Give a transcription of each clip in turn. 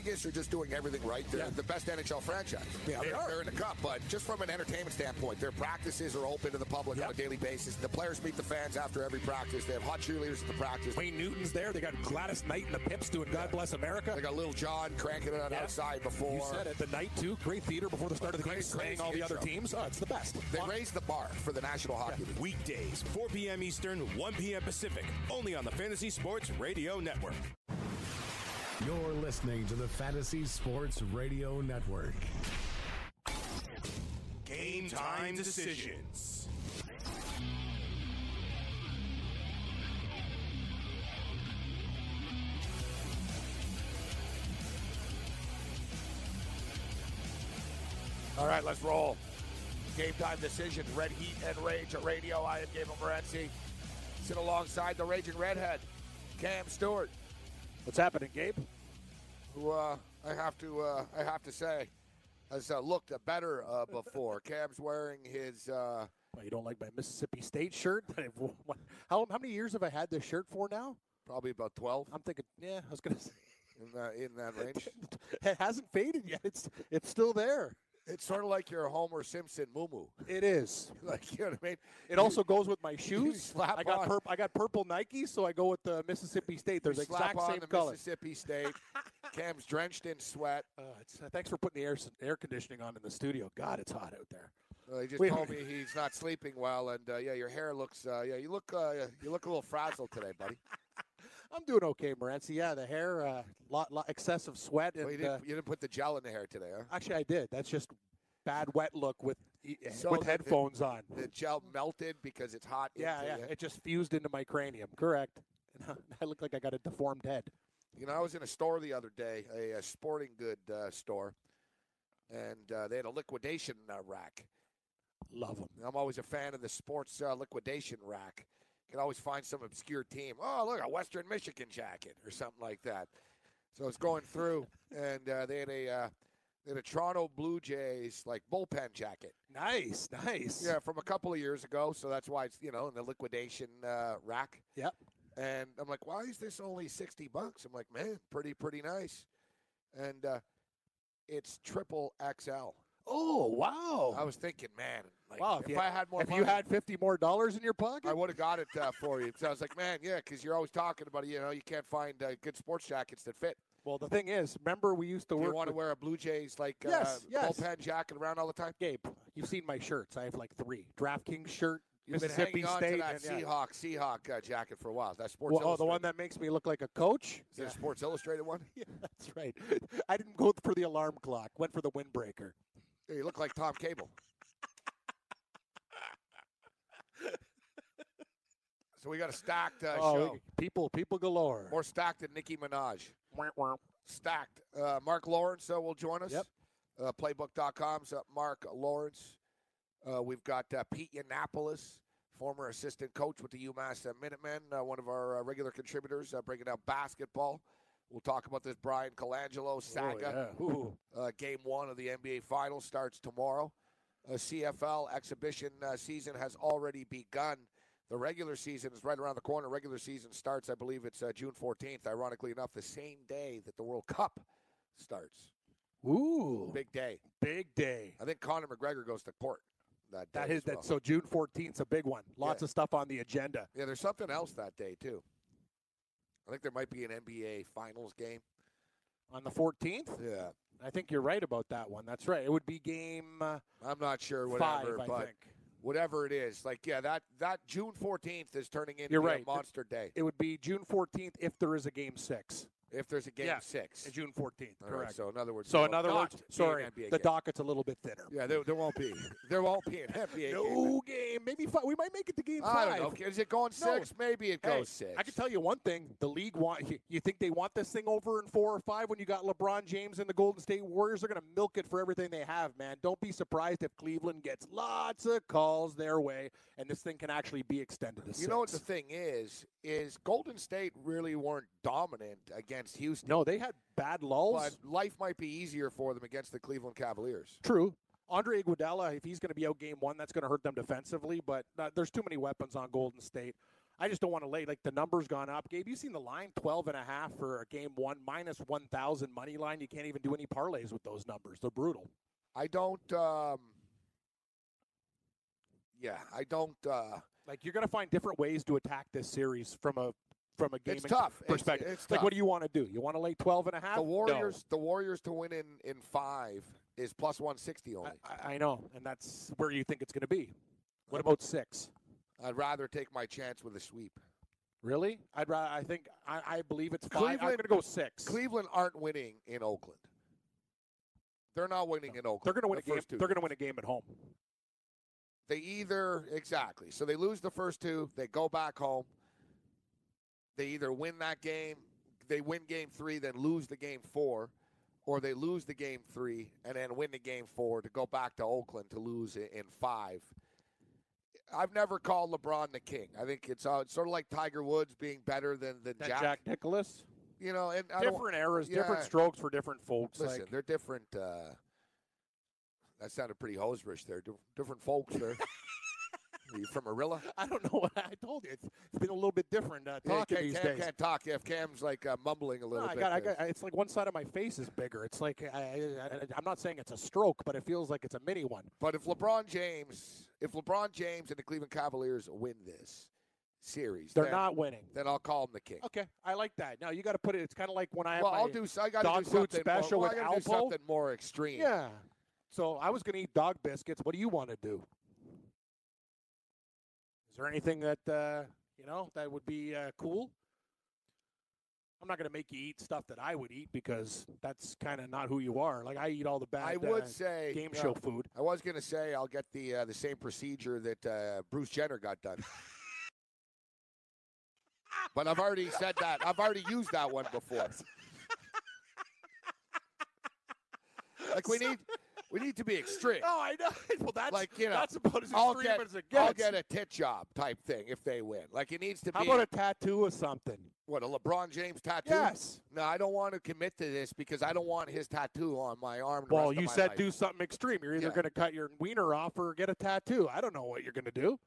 Game time decisions. Vegas are just doing everything right. They're the best NHL franchise. Yeah, they they're, are. they're in the cup, but just from an entertainment standpoint, their practices are open to the public on a daily basis. The players meet the fans after every practice. They have hot cheerleaders at the practice. Wayne Newton's there. They got Gladys Knight and the Pips doing God Bless America. They got Lil Jon cranking it on Yeah. outside before. You said it. The night too. Great theater before the start of the game, great all the other teams. Oh, it's the best. They raised the bar for the National Hockey League. Weekdays, 4 p.m. Eastern, 1 p.m. Pacific, only on the Fantasy Sports Radio Network. You're listening to the Fantasy Sports Radio Network. Game time decisions. All right, let's roll. Game time decisions. Red Heat and Rage at radio. I am Gabriel Morency. Sit alongside the Raging Redhead, Cam Stewart, What's happening, Gabe? who uh, I have to uh, I have to say has uh, looked better uh, before. Cam's wearing his. Uh, Well, you don't like my Mississippi State shirt? that I've wo- what- how, how many years have I had this shirt for now? probably about 12 I'm thinking, yeah, I was gonna say in, that in that range. it hasn't faded yet. It's it's still there. It's sort of like your Homer Simpson moo It is. Like, you know what I mean? It also goes with my shoes. I got purp- I got purple Nikes, so I go with the Mississippi State. They're You the exact on same the color. Mississippi State. Cam's drenched in sweat. Uh, uh, thanks for putting the air air conditioning on in the studio. God, it's hot out there. Uh, he just Wait, told me he's not sleeping well, and uh, yeah, your hair looks. Uh, yeah, you look. Uh, you look a little frazzled today, buddy. I'm doing okay, Morency. Yeah, the hair, uh, lot, lot excessive sweat, and Well, you, uh, didn't, you didn't put the gel in the hair today, huh? actually I did. That's just bad wet look with e- So with the- the- headphones on. The gel melted because it's hot. Yeah, yeah, you. it just fused into my cranium. Correct. And I look like I got a deformed head. You know, I was in a store the other day, a, a sporting good uh, store, and uh, they had a liquidation uh, rack. Love them. I'm always a fan of the sports uh, liquidation rack. You can always find some obscure team. Oh, look, a Western Michigan jacket or something like that. So I was going through, and uh, they had a uh, they had a Toronto Blue Jays like bullpen jacket. Nice, nice. Yeah, from a couple of years ago. So that's why it's you know in the liquidation uh, rack. Yep. And I'm like, why is this only sixty bucks? I'm like, man, pretty pretty nice. And uh, it's triple XL. Oh wow. I was thinking, man, like, wow. if, you, I had more, if money, you had fifty more dollars in your pocket, I would have got it uh, for you. So I was like, man, yeah, because you're always talking about, you know, you can't find uh, good sports jackets that fit. well, the thing is, remember we used to Do you work. want to wear a Blue Jays like Yes, uh, yes. bullpen jacket around all the time? Gabe, you've seen my shirts. I have like three. DraftKings shirt, You've Mississippi been State, to that and, yeah. Seahawk Seahawk uh, jacket for a while. That Sports Well, oh, the one that makes me look like a coach. Is it a Sports Illustrated one? Yeah, that's right. I didn't go for the alarm clock. Went for the windbreaker. Yeah, you look like Tom Cable. so we got a stacked uh, oh, show. people, people galore. More stacked than Nicki Minaj. Wah, wah. Stacked. Uh, Mark Lawrence uh, will join us. Yep. Uh, Playbook.com's uh, Mark Lawrence. Uh, we've got uh, Pete Yiannopoulos, former assistant coach with the UMass uh, Minutemen, uh, one of our uh, regular contributors, uh, breaking down basketball. We'll talk about this Bryan Colangelo saga. Oh, yeah. Uh, game one of the NBA Finals starts tomorrow. Uh, CFL exhibition uh, season has already begun. The regular season is right around the corner. Regular season starts, I believe it's uh, June 14th. Ironically enough, the same day that the World Cup starts. Ooh, Big day. big day. I think Conor McGregor goes to court that day. That well. that. So June fourteenth is a big one. Lots Yeah. of stuff on the agenda. Yeah, there's something else that day too. I think there might be an NBA Finals game on the 14th. Yeah, I think you're right about that one. That's right. It would be game uh, I'm not sure. five, Whatever, I but think. whatever it is, like yeah, that that June 14th is turning into You're a right. monster day. It would be June 14th if there is a game six. If there's a game Yeah, six, June 14th. All right, correct. so in other words, So in other words, sorry, the game. docket's a little bit thinner. Yeah, there, there won't be. There won't be an NBA game. No game. Maybe five. We might make it to game I five. don't know. Is it going No. six? Maybe it Hey, goes six. I can tell you one thing: the league want. You, you think they want this thing over in four or five when you got LeBron James and the Golden State Warriors? They're going to milk it for everything they have, man. Don't be surprised if Cleveland gets lots of calls their way, and this thing can actually be extended to You six. know what the thing is? Is Golden State really weren't dominant against Houston, no, they had bad lulls. but life might be easier for them against the Cleveland Cavaliers. True. Andre Iguodala, if he's going to be out game one, that's going to hurt them defensively. But uh, there's too many weapons on Golden State. I just don't want to lay like the numbers gone up. Gabe, you seen the line 12 and a half for a game one minus 1,000 money line. You can't even do any parlays with those numbers. They're brutal. I don't. Um, yeah, I don't. Uh, Like you're going to find different ways to attack this series from a from a gaming it's tough. It's- perspective. It's, like tough. what do you want to do? You want to lay 12 and a half? the No. Warriors? The Warriors to win in in five is plus one sixty only. I, I know, and that's where you think it's going to be. What about six? I'd rather take my chance with a sweep. Really? I'd rather. I think I, I believe it's five. I'm Cleveland- going to go six. Cleveland aren't winning in Oakland. They're not winning in Oakland. They're going to win a game. They're going to win a game at home. They either exactly. So they lose the first two. They go back home. They either win that game, they win game three, then lose the game four, or they lose the game three and then win the game four to go back to Oakland to lose in five. I've never called LeBron the king. I think it's, uh, it's sort of like Tiger Woods being better than, than Jack. Jack, Nicklaus. You know, and Different eras, yeah. different strokes for different folks. Listen, like, they're different. Uh, that sounded pretty hoserish there. Di- different folks there. Are you from Arilla? I don't know what I told you. It's, it's been a little bit different uh, Yeah, talking Cam, these Cam days. can't talk if Cam's like uh, mumbling a No, little I bit. got, I got, it's like one side of my face is bigger. It's like I, I, I'm not saying it's a stroke, but it feels like it's a mini one. But if LeBron James, if LeBron James and the Cleveland Cavaliers win this series, They're then, not winning. Then I'll call him the king. Okay, I like that. Now you got to put it. It's kind of like when I have Well, I'll do. I got to dog do something special more, well, with I gotta do something more extreme. Yeah. So I was going to eat dog biscuits. What do you want to do? There anything that uh, you know that would be uh, cool? I'm not going to make you eat stuff that I would eat because that's kind of not who you are. Like I eat all the bad. I would uh, say game yeah, show food. I was going to say I'll get the uh, the same procedure that uh, Bruce Jenner got done. but I've already said that. I've already used that one before. like we need we need to be extreme. Oh, I know. well, that's Like, you know, that's about as I'll extreme get as it gets. I'll get a tit job type thing if they win. Like it needs to How be about a tattoo or something? what a LeBron James tattoo. Yes. No, I don't want to commit to this because I don't want his tattoo on my arm. Well, you said life. do something extreme. You're either Yeah. going to cut your wiener off or get a tattoo. I don't know what you're going to do.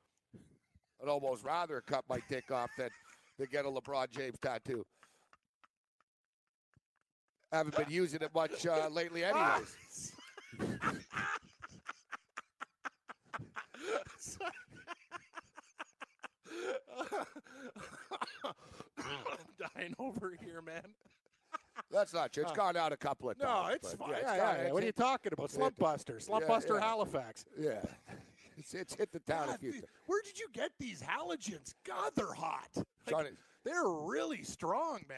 I'd almost rather cut my dick off than to get a LeBron James tattoo. I Haven't been using it much uh, lately, anyways. I'm dying over here, man. That's not true. It's gone out a couple of times. No, it's but fine. Yeah, Yeah, it's yeah, gone- yeah. it's What are you talking about? Slump Buster. Slump Buster. Halifax. Yeah, it's, it's hit the town a few times. where did you get these halogens? God, they're hot. Like, Johnny, they're really strong, man.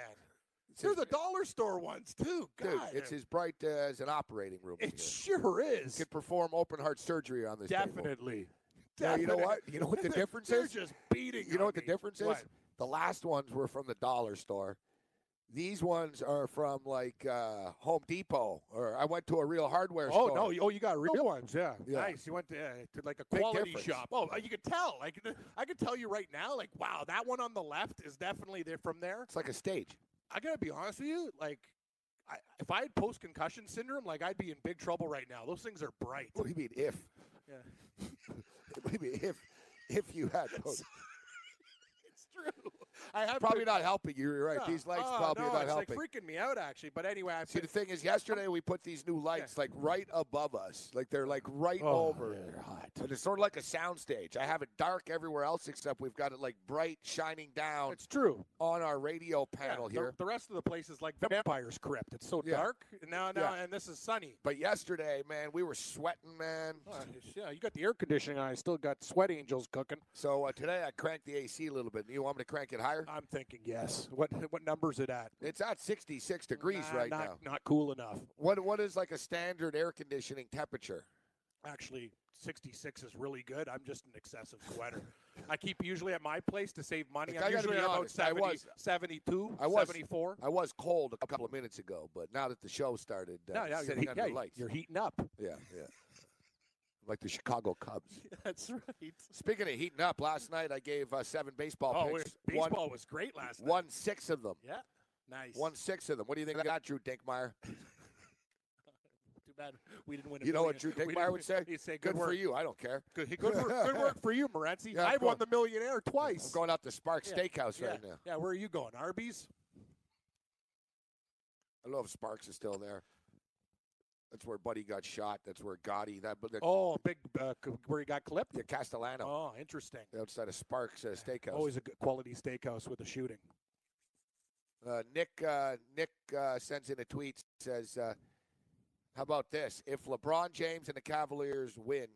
They're the dollar store ones too. God, dude, it's as bright uh, as an operating room. it here. sure is. Could perform open heart surgery on this. table. Definitely. Now, you know what? You know what the difference They're is? just beating. You know on what the me. difference What? is? The last ones were from the dollar store. These ones are from like uh, Home Depot, or I went to a real hardware store. Oh store. no! Oh, you got real ones. Yeah. Yeah. Nice. You went to, uh, to like a Big quality difference. shop. Oh, you could tell. Like I could tell you right now. Like wow, that one on the left is definitely there from there. It's like a stage. I gotta be honest with you. Like, I, if I had post concussion syndrome, like I'd be in big trouble right now. Those things are bright. What do you mean if? Yeah. What do you mean if? If you had those? I have probably been- not helping you. You're right. No. These lights oh, probably no, not it's helping. like freaking me out actually. But anyway, I've See, been, the thing is, yesterday we put these new lights like right above us, like they're like right Oh, over. yeah, they're hot. And it's sort of like a soundstage. I have it dark everywhere else except we've got it like bright, shining down it's true. on our radio panel the- here. The, rest of the place is like Vampire's Crypt. It's so Yeah. dark now, now, Yeah. and this is sunny. But yesterday, man, we were sweating, man. Oh, yeah, you got the air conditioning. on. I still got sweat angels cooking. So uh, today I cranked the AC a little bit. You want me to crank it higher? I'm thinking yes. What what number's it at? It's at 66 degrees Nah, right not, now. Not cool enough. What what is like a standard air conditioning temperature? Actually, 66 is really good. I'm just an excessive sweater. I keep usually at my place to save money. Like, I'm usually about honest, I 70, was- 72, I was- 74. I was cold a couple of minutes ago, but now that the show started, uh, No, no, you're, under yeah, lights. you're heating up. Yeah, yeah. Like the Chicago Cubs. That's right. Speaking of heating up, last night I gave uh, seven baseball Oh, picks. baseball One, was great last night. won six of them. Yeah. Nice. Won six of them. What do you think of that, Drew Dinkmeyer? Too bad we didn't win. a You know what. Drew Dinkmeyer would say? He'd say, Good "Good, work. for you. I don't care. Good, good, work, good work for you, Morency. Yeah, I've won the millionaire twice. I'm going out to Sparks Yeah, Steakhouse right now. Yeah, where are you going? Arby's? I don't know if Sparks is still there. That's where Buddy got shot. That's where Gotti. That, but Oh, big uh, where he got clipped. yeah, Castellano Oh, interesting. outside of Sparks uh, Steakhouse. Always a good quality steakhouse with a shooting. Uh, Nick uh, Nick uh, sends in a tweet says, uh, "How about this? If LeBron James and the Cavaliers win,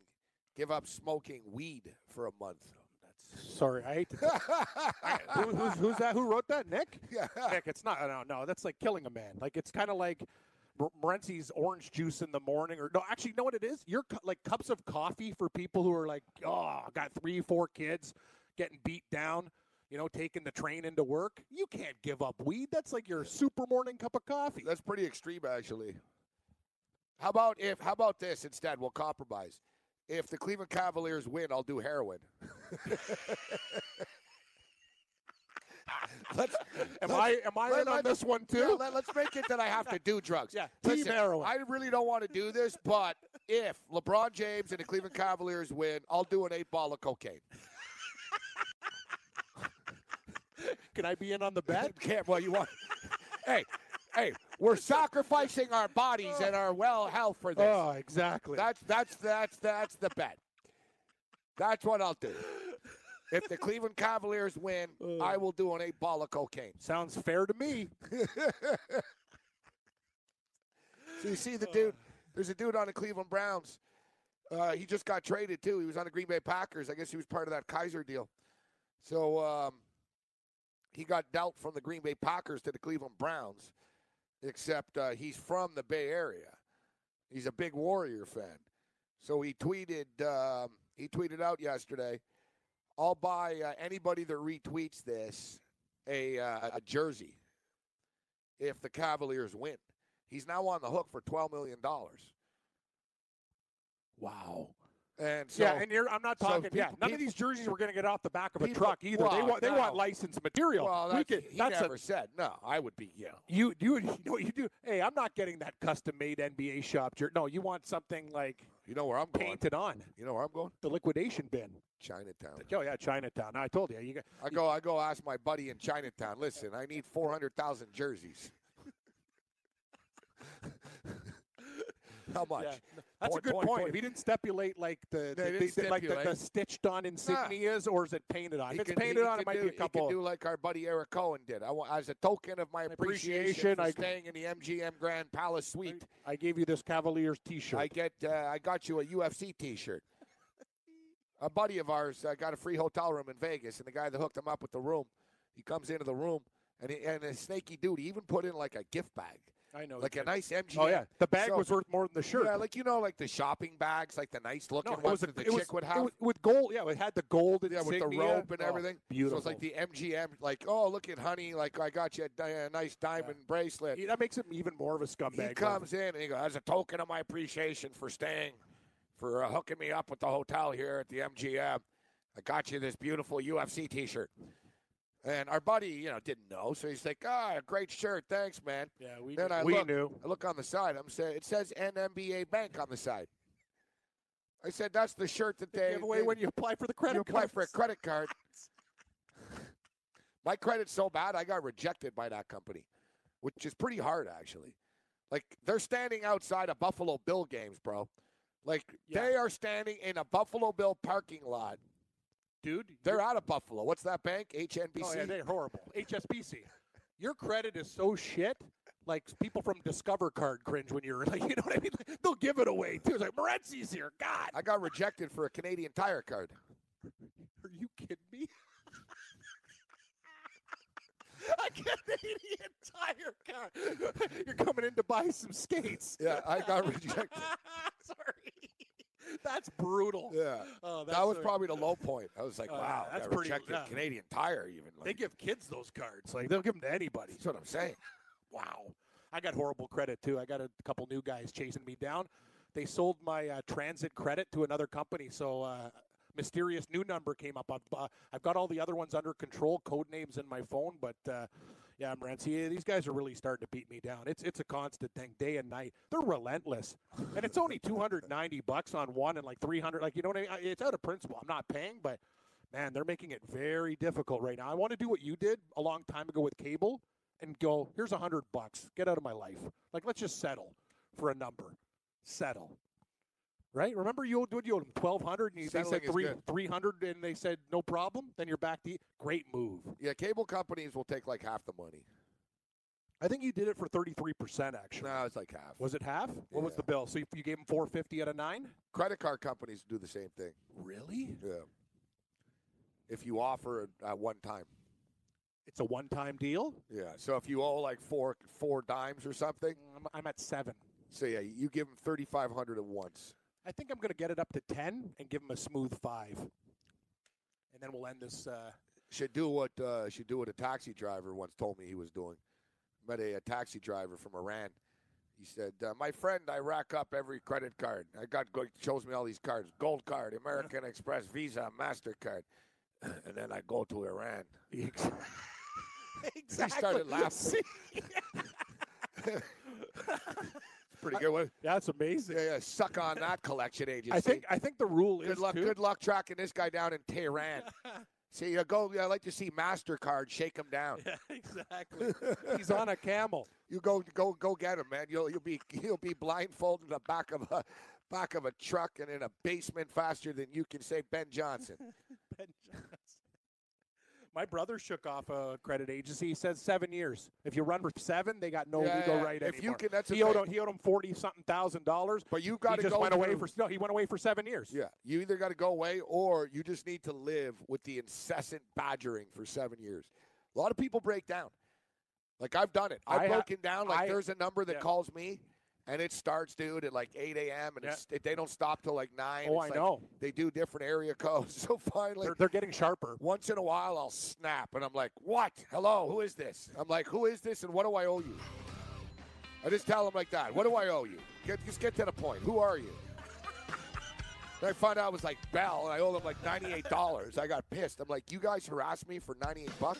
give up smoking weed for a month." Sorry, I hate to. who, who's, who's that? Who wrote that? Nick? yeah. Nick, it's not. No, no, that's like killing a man. Like it's kind of like Morency's orange juice in the morning, or no, actually, you know what it is? You're like cups of coffee for people who are like, oh, got three, four kids, getting beat down. You know, taking the train into work. You can't give up weed. That's like your super morning cup of coffee. That's pretty extreme, actually. How about if? How about this instead? We'll compromise. If the Cleveland Cavaliers win, I'll do heroin. let's, Am I am I let- in on this one yeah, too? let, us make it that I have to do drugs. Yeah, team heroin. I really don't want to do this, but if LeBron James and the Cleveland Cavaliers win, I'll do an eight ball of cocaine. Can I be in on the bet? Can't. Well, you want? hey, hey, we're sacrificing our bodies and our well health for this. Oh, exactly. That's that's that's that's the bet. That's what I'll do. If the Cleveland Cavaliers win, I will do an eight ball of cocaine. Sounds fair to me. So you see the dude. There's a dude on the Cleveland Browns. Uh, he just got traded too. He was on the Green Bay Packers. I guess he was part of that Kizer deal. So um, he got dealt from the Green Bay Packers to the Cleveland Browns. Except uh, he's from the Bay Area. He's a big Warrior fan. So he tweeted. Um, he tweeted out yesterday. I'll buy uh, anybody that retweets this a uh, a jersey if the Cavaliers win. He's now on the hook for twelve million dollars. Wow. And so, yeah, and you're, I'm not so talking. yeah, people- none of these jerseys were going to get off the back of a people- truck either. they want they no. want licensed material. well, We that's, could- he that's a- never said no. I would be, you know, you you you know what you do? Hey, I'm not getting that custom made NBA shop jersey. No, you want something like you know where I'm going. painted on You know where I'm going? the liquidation bin. Chinatown. Oh yeah, Chinatown. I told you. You got, I go. I go. Ask my buddy in Chinatown. Listen, I need four hundred thousand jerseys. How much? yeah, that's Point, a good point, point. point. If he didn't stipulate like the, They the, didn't the- like the, the stipulate. stitched on insignias, or is it painted on? He If it's can- painted he on, it might do, be a couple. He can do like our buddy Eric Cohen did. I as a token of my appreciation, appreciation, for I- staying in the MGM Grand Palace Suite. I gave you this Cavaliers T-shirt. I get. Uh, I got you a UFC T-shirt. a buddy of ours uh, got a free hotel room in Vegas, and the guy that hooked him up with the room, he comes into the room, and he, and a snaky dude. He even put in like a gift bag, I know. like a nice MGM. Oh yeah, the bag So- was worth more than the shirt. Yeah, like you know, like the shopping bags, like the nice looking no, ones that the it chick was, would it have. was- with gold. Yeah, it had the gold yeah, with the rope and Oh, everything. Beautiful. So it's like the MGM, like, oh, look at honey, like I got you a, di- a nice diamond bracelet. He- that makes him even more of a scumbag. He comes in and he goes, as a token of my appreciation for staying, for uh, hooking me up with the hotel here at the MGM, I got you this beautiful UFC T-shirt. And our buddy, you know, didn't know, so he's like, "Ah, great shirt, thanks, man." Yeah, we, Then I we look, knew. I look on the side. I'm saying it says NMBA Bank on the side. I said that's the shirt that they Give away they- when you apply for the credit you apply card. for a credit card. My credit's so bad, I got rejected by that company, which is pretty hard actually. Like they're standing outside of Buffalo Bill games, bro. Like Yeah. they are standing in a Buffalo Bill parking lot. Dude. They're out of Buffalo. What's that bank? HNBC. Oh yeah, they're horrible. HSBC. Your credit is so shit. Like people from Discover Card cringe when you're like, you know what I mean? Like, they'll give it away too. It's like Morency's here. God, I got rejected for a Canadian Tire card. are you kidding me? a Canadian Tire card. You're coming in to buy some skates. Yeah, I got rejected. That's brutal. Yeah. Oh, that was a- probably the low point. I was like, yeah, wow, that's pretty- yeah. Canadian Tire even. They give kids those cards. Like they'll give them to anybody. that's what I'm saying. Wow. I got horrible credit too. I got a couple new guys chasing me down. They sold my uh, transit credit to another company, so uh, mysterious new number came up. I've, uh, I've got all the other ones under control, code names in my phone, but uh, yeah, Morency, eh, these guys are really starting to beat me down. It's it's a constant thing, day and night. They're relentless, and it's only 290 bucks on one and like 300. Like you know what I mean? It's out of principle. I'm not paying, but man, they're making it very difficult right now. I want to do what you did a long time ago with cable and go, here's a hundred bucks. Get out of my life. Like, let's just settle for a number. Settle. Right? Remember you owed, what you owed them twelve hundred and you, they said three three hundred and they said no problem. Then you're back to great move. Yeah, cable companies will take like half the money. I think you did it for thirty three percent actually. No, it's like half. Was it half? What was the bill? So you, you gave them four fifty out of nine? Credit card companies do the same thing. Really? Yeah. If you offer at one time. It's a one time deal. Yeah. So if you owe like four four dimes or something, I'm, I'm at seven. so yeah, you give them thirty five hundred at once. I think I'm going to get it up to ten and give him a smooth five, and then we'll end this. Uh, Should do what uh, should do what a taxi driver once told me he was doing. Met a, a taxi driver from Iran. He said, uh, "My friend, I rack up every credit card. I got go- shows me all these cards: Gold card, American Express, Visa, Mastercard, and then I go to Iran." exactly. he started laughing. Pretty good one. Yeah, it's amazing. Yeah, yeah. Suck on that collection agency. I think I think the rule Good is luck. too- Good luck tracking this guy down in Tehran. see, you go. I like to see Mastercard shake him down. Yeah, exactly. He's on a camel. You go, go, go get him, man. You'll you'll be you'll be blindfolded in the back of a back of a truck and in a basement faster than you can say Ben Johnson. Ben Johnson. My brother shook off a credit agency. He said seven years. If you run for seven, they got no Yeah, legal yeah. right If you can- that's he owed him, he owed him forty something thousand dollars. But you got to just go went away through- for no. He went away for seven years. Yeah, you either got to go away or you just need to live with the incessant badgering for seven years. A lot of people break down. Like I've done it. I've I ha- broken down. Like I- there's a number that yeah. calls me, and it starts, dude, at like 8 a.m. and Yeah. it's, they don't stop till like nine. Oh, It's I like know. They do different area codes. So finally, They're, they're getting sharper. once in a while, I'll snap, and I'm like, "What? Hello? Who is this?" I'm like, "Who is this? And what do I owe you?" I just tell them like that. What do I owe you? Get just get to the point. Who are you? Then I found out it was like Bell, and I owe them like ninety-eight dollars. I got pissed. I'm like, "You guys harassed me for ninety-eight bucks."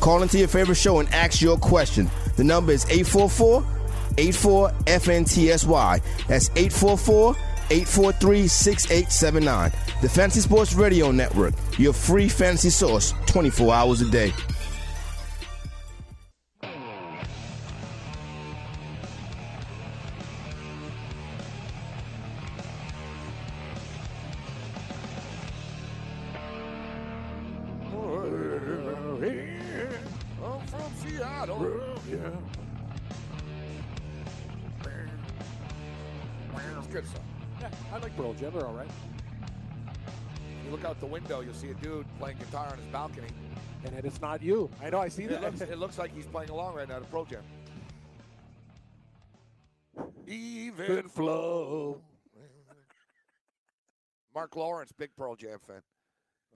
Call into your favorite show and ask your question. The number is 844 84 FNTSY. That's 844 843 6879. The Fantasy Sports Radio Network, your free fantasy source 24 hours a day. Seattle. It's good song. Yeah, I like Pearl Jam. They're all right. You look out the window, you'll see a dude playing guitar on his balcony. And it is not you. I know. I see It that. looks, it looks like he's playing along right now to Pearl Jam. Even flow. Mark Lawrence, big Pearl Jam fan.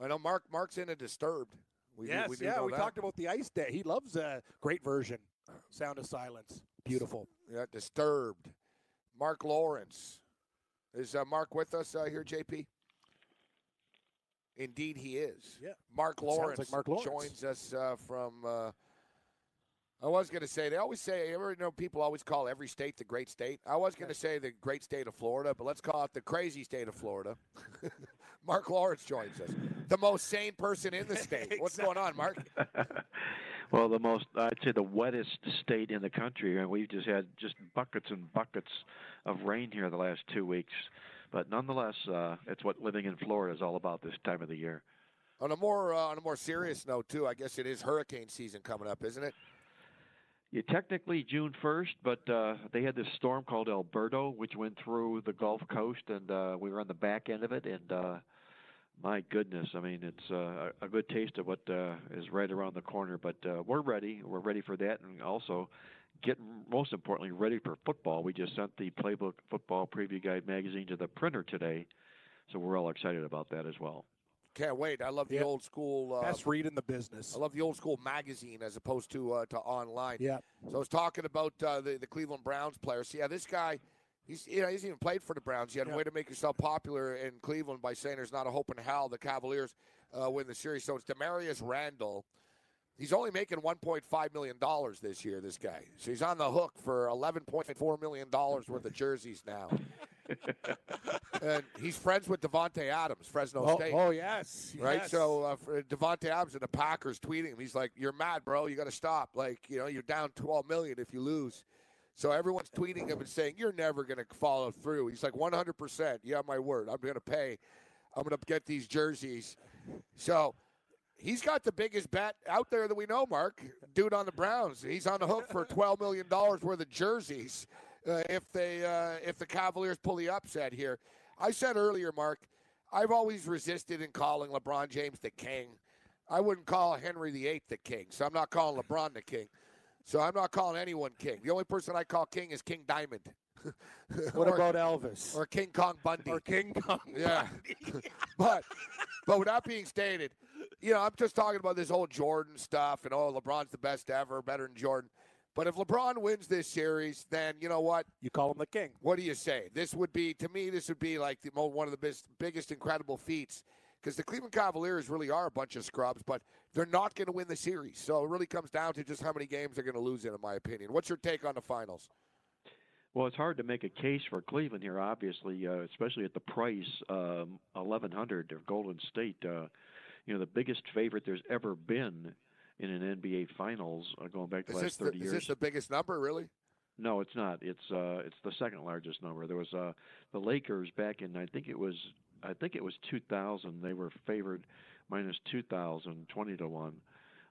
I know Mark. Mark's in a Disturbed We yes, do, we yeah, we that. talked about the ice day. He loves a great version. Sound of Silence. Beautiful. Yeah, disturbed. Mark Lawrence. Is uh, Mark with us uh, here, JP? Indeed, he is. Yeah. Mark Lawrence, like Mark Lawrence. joins us uh, from. Uh, I was going to say they always say you know people always call every state the great state. I was going to say the great state of Florida, but let's call it the crazy state of Florida. Mark Lawrence joins us, the most sane person in the state. What's going on, Mark? well, the most I'd say the wettest state in the country, and we've just had just buckets and buckets of rain here the last two weeks. But nonetheless, uh, it's what living in Florida is all about this time of the year. On a more uh, on a more serious note, too, I guess it is hurricane season coming up, isn't it? Yeah, technically June 1st, but uh, they had this storm called Alberto, which went through the Gulf Coast, and uh, we were on the back end of it. And uh, my goodness, I mean, it's uh, a good taste of what uh, is right around the corner. But uh, we're ready. We're ready for that, and also getting most importantly ready for football. We just sent the Playbook Football Preview Guide magazine to the printer today, so we're all excited about that as well. Can't wait. I love the Yeah. old school. Uh, Best read in the business. I love the old school magazine as opposed to uh, to online. Yeah. So I was talking about uh, the the Cleveland Browns player. So yeah, this guy, he's you know he's even played for the Browns yet. Yeah. Way to make yourself popular in Cleveland by saying there's not a hope in hell the Cavaliers uh, win the series. So it's Damarious Randall. He's only making 1.5 million dollars this year. This guy, so he's on the hook for 11.4 million dollars worth of jerseys now. and he's friends with Davante Adams, Fresno Oh, State oh, yes. right? yes. So uh, for Davante Adams and the Packers tweeting him, he's like, "You're mad, bro. You got to stop. Like, you know, you're down 12 million if you lose." So everyone's tweeting him and saying, "You're never going to follow through." He's like, "100 percent. Yeah, my word. I'm going to pay. I'm going to get these jerseys." So. He's got the biggest bet out there that we know, Mark. Dude on the Browns. He's on the hook for twelve million dollars worth of jerseys uh, if they uh, if the Cavaliers pull the upset here. I said earlier, Mark, I've always resisted in calling LeBron James the king. I wouldn't call Henry VIII the king, so I'm not calling LeBron the king. So I'm not calling anyone king. The only person I call king is King Diamond. what or, about Elvis? or King Kong Bundy? Or King Kong. Yeah. but but with that being stated, you know, I'm just talking about this whole Jordan stuff and oh, LeBron's the best ever, better than Jordan. But if LeBron wins this series, then you know what? You call him the king. What do you say? This would be to me. This would be like the one of the biggest, biggest incredible feats because the Cleveland Cavaliers really are a bunch of scrubs, but they're not going to win the series. So it really comes down to just how many games they're going to lose in, in my opinion. What's your take on the finals? Well, it's hard to make a case for Cleveland here, obviously, uh, especially at the price um, eleven hundred of Golden State. Uh, you know, the biggest favorite there's ever been in an NBA Finals, uh, going back Is the last the, thirty is this the biggest number, really? No, it's not. It's uh, it's the second largest number. There was uh, the Lakers back in I think it was I think it was 2000. They were favored minus 2,000, 20 to one,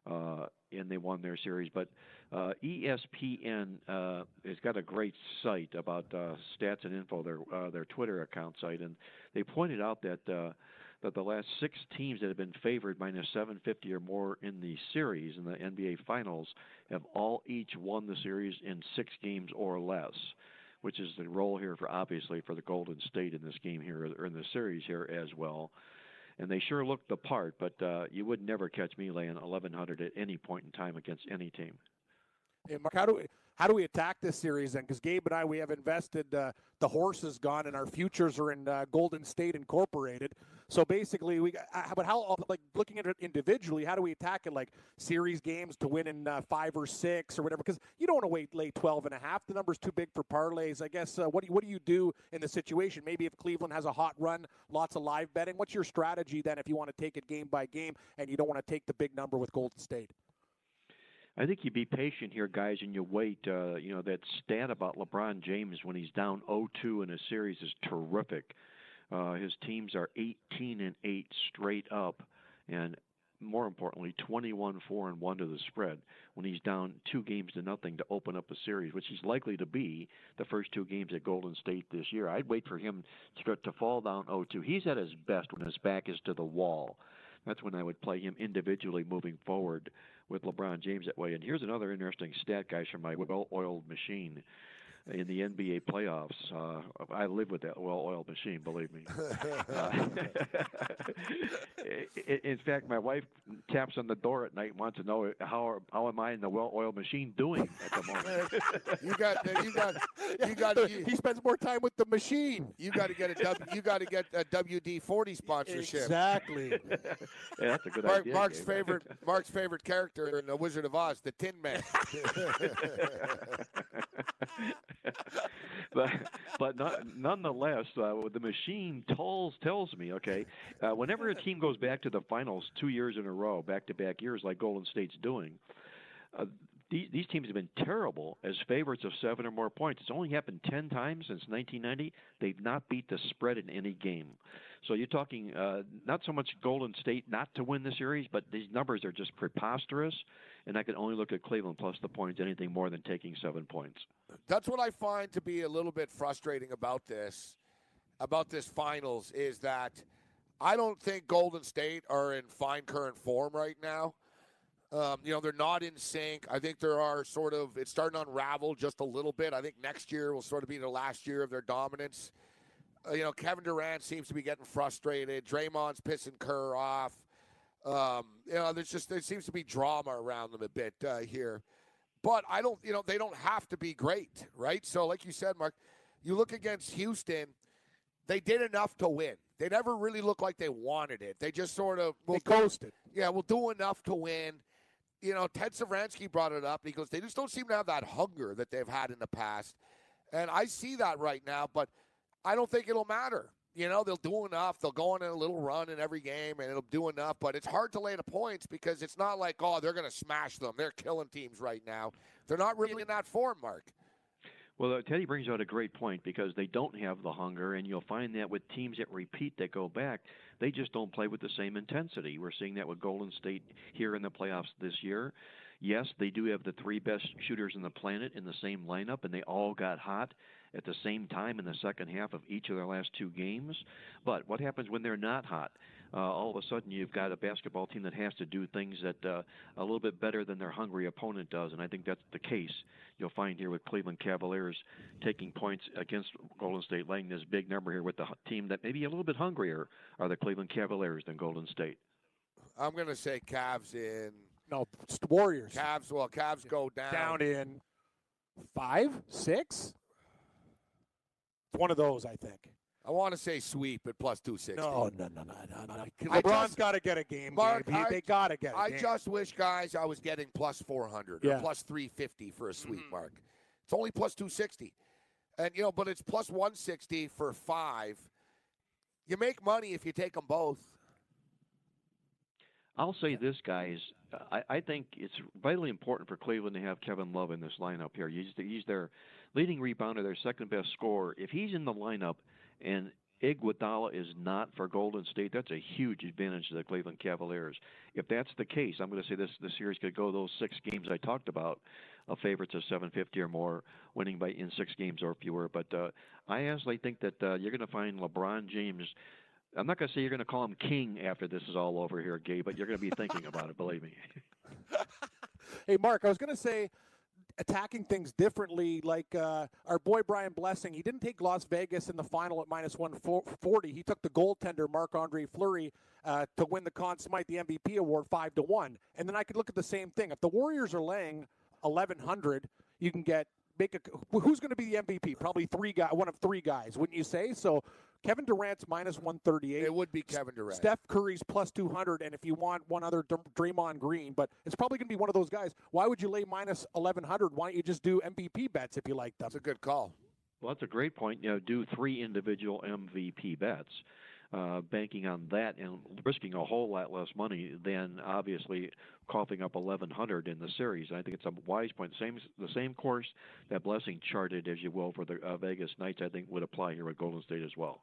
uh, and they won their series. But uh, ESPN uh, has got a great site about uh, stats and info. Their uh, their Twitter account site, and they pointed out that. Uh, that the last six teams that have been favored minus 750 or more in the series in the NBA Finals have all each won the series in six games or less, which is the role here for obviously for the Golden State in this game here or in the series here as well. And they sure looked the part, but uh, you would never catch me laying 1100 at any point in time against any team. Hey, Mark, how do how do we attack this series then? Because Gabe and I we have invested uh, the horse is gone and our futures are in uh, Golden State Incorporated. So basically, we uh, but how like looking at it individually, how do we attack it? Like series games to win in uh, five or six or whatever? Because you don't want to wait late 12 and a half. The number's too big for parlays. I guess. Uh, what do you, what do you do in the situation? Maybe if Cleveland has a hot run, lots of live betting. What's your strategy then if you want to take it game by game and you don't want to take the big number with Golden State? I think you be patient here, guys, and you wait. Uh, you know that stat about LeBron James when he's down 0-2 in a series is terrific. Uh, his teams are 18 and 8 straight up, and more importantly, 21 4 and 1 to the spread when he's down two games to nothing to open up a series, which he's likely to be the first two games at Golden State this year. I'd wait for him to, to fall down 0-2. He's at his best when his back is to the wall. That's when I would play him individually moving forward with LeBron James that way. And here's another interesting stat, guys, from my well-oiled machine. In the NBA playoffs. Uh, I live with that well-oiled machine, believe me. uh, in fact, my wife taps on the door at night and wants to know how how am I in the well-oiled machine doing at the moment. you got you got you got. You, he spends more time with the machine. You got to get a w, you got to get a WD forty sponsorship. Exactly. yeah, that's a good Mark, idea. Mark's Gabe. favorite Mark's favorite character in The Wizard of Oz, the Tin Man. but but not, nonetheless, uh, the machine tells tells me okay. Uh, whenever a team goes back to the finals two years in a row, back to back years, like Golden State's doing, uh, these, these teams have been terrible as favorites of seven or more points. It's only happened ten times since 1990. They've not beat the spread in any game. So you're talking uh, not so much Golden State not to win the series, but these numbers are just preposterous. And I can only look at Cleveland plus the points, anything more than taking seven points. That's what I find to be a little bit frustrating about this, about this finals, is that I don't think Golden State are in fine current form right now. Um, you know, they're not in sync. I think there are sort of it's starting to unravel just a little bit. I think next year will sort of be the last year of their dominance. Uh, you know, Kevin Durant seems to be getting frustrated. Draymond's pissing Kerr off. Um, you know, there's just there seems to be drama around them a bit uh, here. But I don't, you know, they don't have to be great, right? So, like you said, Mark, you look against Houston, they did enough to win. They never really looked like they wanted it. They just sort of they coasted. Yeah, we'll do enough to win. You know, Ted Sevransky brought it up. He goes, they just don't seem to have that hunger that they've had in the past. And I see that right now, but I don't think it'll matter. You know, they'll do enough. They'll go on a little run in every game, and it'll do enough. But it's hard to lay the points because it's not like, oh, they're going to smash them. They're killing teams right now. They're not really in that form, Mark. Well, uh, Teddy brings out a great point because they don't have the hunger, and you'll find that with teams that repeat that go back, they just don't play with the same intensity. We're seeing that with Golden State here in the playoffs this year. Yes, they do have the three best shooters in the planet in the same lineup, and they all got hot at the same time in the second half of each of their last two games. But what happens when they're not hot? Uh, all of a sudden, you've got a basketball team that has to do things that uh, a little bit better than their hungry opponent does, and I think that's the case. You'll find here with Cleveland Cavaliers taking points against Golden State, laying this big number here with the team that maybe a little bit hungrier are the Cleveland Cavaliers than Golden State. I'm going to say Cavs in. No, it's the Warriors. Cavs. Well, Cavs go down. Down in five, six. It's one of those, I think. I want to say sweep at plus 260. No, no, no, no, no, no. I LeBron's just- got to get a game. Mark, Gabe. I- they got to get a I game. I just wish, guys, I was getting plus 400 Yeah. or plus 350 for a sweep mm-hmm. mark. It's only plus 260. And, you know, but it's plus 160 for five. You make money if you take them both. I'll say this, guys. I, I think it's vitally important for Cleveland to have Kevin Love in this lineup here. He's, the, he's their leading rebounder, their second best scorer. If he's in the lineup and Iguodala is not for Golden State, that's a huge advantage to the Cleveland Cavaliers. If that's the case, I'm going to say this: the series could go those six games I talked about, of favorites of 750 or more, winning by in six games or fewer. But uh, I honestly think that uh, you're going to find LeBron James. I'm not going to say you're going to call him king after this is all over here, Gabe, but you're going to be thinking about it. Believe me. Hey, Mark, I was going to say attacking things differently. Like uh, our boy Brian Blessing, he didn't take Las Vegas in the final at minus 140. He took the goaltender Marc Andre Fleury uh, to win the Conn Smythe the MVP award five to one. And then I could look at the same thing. If the Warriors are laying 1100, you can get make a who's going to be the MVP? Probably three guy, one of three guys, wouldn't you say? So Kevin Durant's minus 138. It would be Kevin Durant. Steph Curry's plus 200, and if you want one other, Dr- Draymond Green. But it's probably going to be one of those guys. Why would you lay minus 1100? Why don't you just do MVP bets if you like them? That's a good call. Well, that's a great point. You know, do three individual MVP bets, uh, banking on that and risking a whole lot less money than obviously coughing up 1100 in the series. I think it's a wise point. Same the same course that Blessing charted, as you will, for the uh, Vegas Knights. I think would apply here with Golden State as well.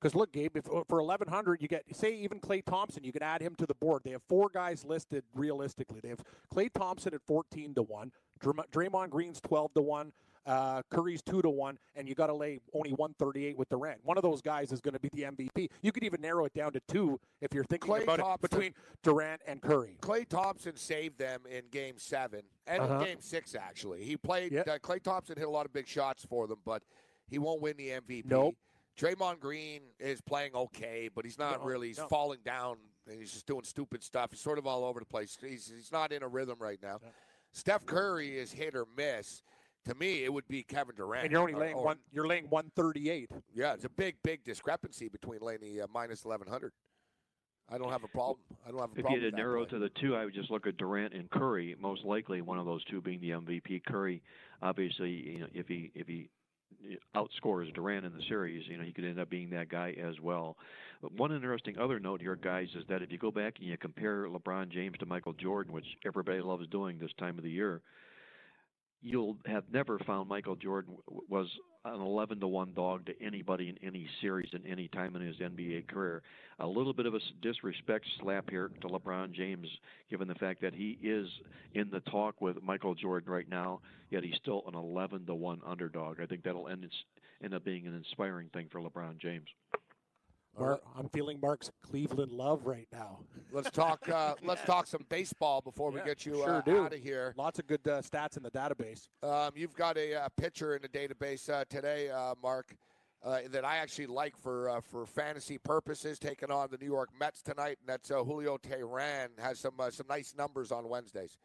Because look, Gabe, if uh, for 1100 you get say even Klay Thompson, you can add him to the board. They have four guys listed realistically. They have Klay Thompson at 14 to one, Dr- Draymond Green's 12 to one. Uh, Curry's two to one, and you got to lay only 138 with Durant. One of those guys is going to be the MVP. You could even narrow it down to two if you're thinking Klay about Thompson. it between Durant and Curry. Klay Thompson saved them in Game Seven and Uh-huh. Game Six. Actually, he played. Yeah. Uh, Klay Thompson hit a lot of big shots for them, but he won't win the MVP. Nope. Draymond Green is playing okay, but he's not No, really. He's no. falling down. And he's just doing stupid stuff. He's sort of all over the place. He's he's not in a rhythm right now. Steph Curry is hit or miss. To me, it would be Kevin Durant. And you're only or- laying or- one. You're laying 138. Yeah, it's a big, big discrepancy between laying the uh, minus eleven hundred. I don't have a problem. I don't have a If you problem. had with to that narrow to the two, I would just look at Durant and Curry. Most likely, one of those two being the MVP. Curry, obviously, you know, if he if he outscores Durant in the series, you know, he could end up being that guy as well. But one interesting other note here, guys, is that if you go back and you compare LeBron James to Michael Jordan, which everybody loves doing this time of the year, you'll have never found Michael Jordan was an 11 to 1 dog to anybody in any series in any time in his NBA career. A little bit of a disrespect slap here to LeBron James, given the fact that he is in the talk with Michael Jordan right now, yet he's still an 11 to 1 underdog. I think that'll end, end up being an inspiring thing for LeBron James. Mark, I'm feeling Mark's Cleveland love right now. Let's talk. Uh, let's talk some baseball before we get you sure uh, out of here. Lots of good uh, stats in the database. Um, you've got a, uh pitcher in the database uh, today, uh, Mark, uh, that I actually like for uh, for fantasy purposes. Taking on the New York Mets tonight, and that's uh, Julio Teheran. Has some uh, some nice numbers on Wednesdays.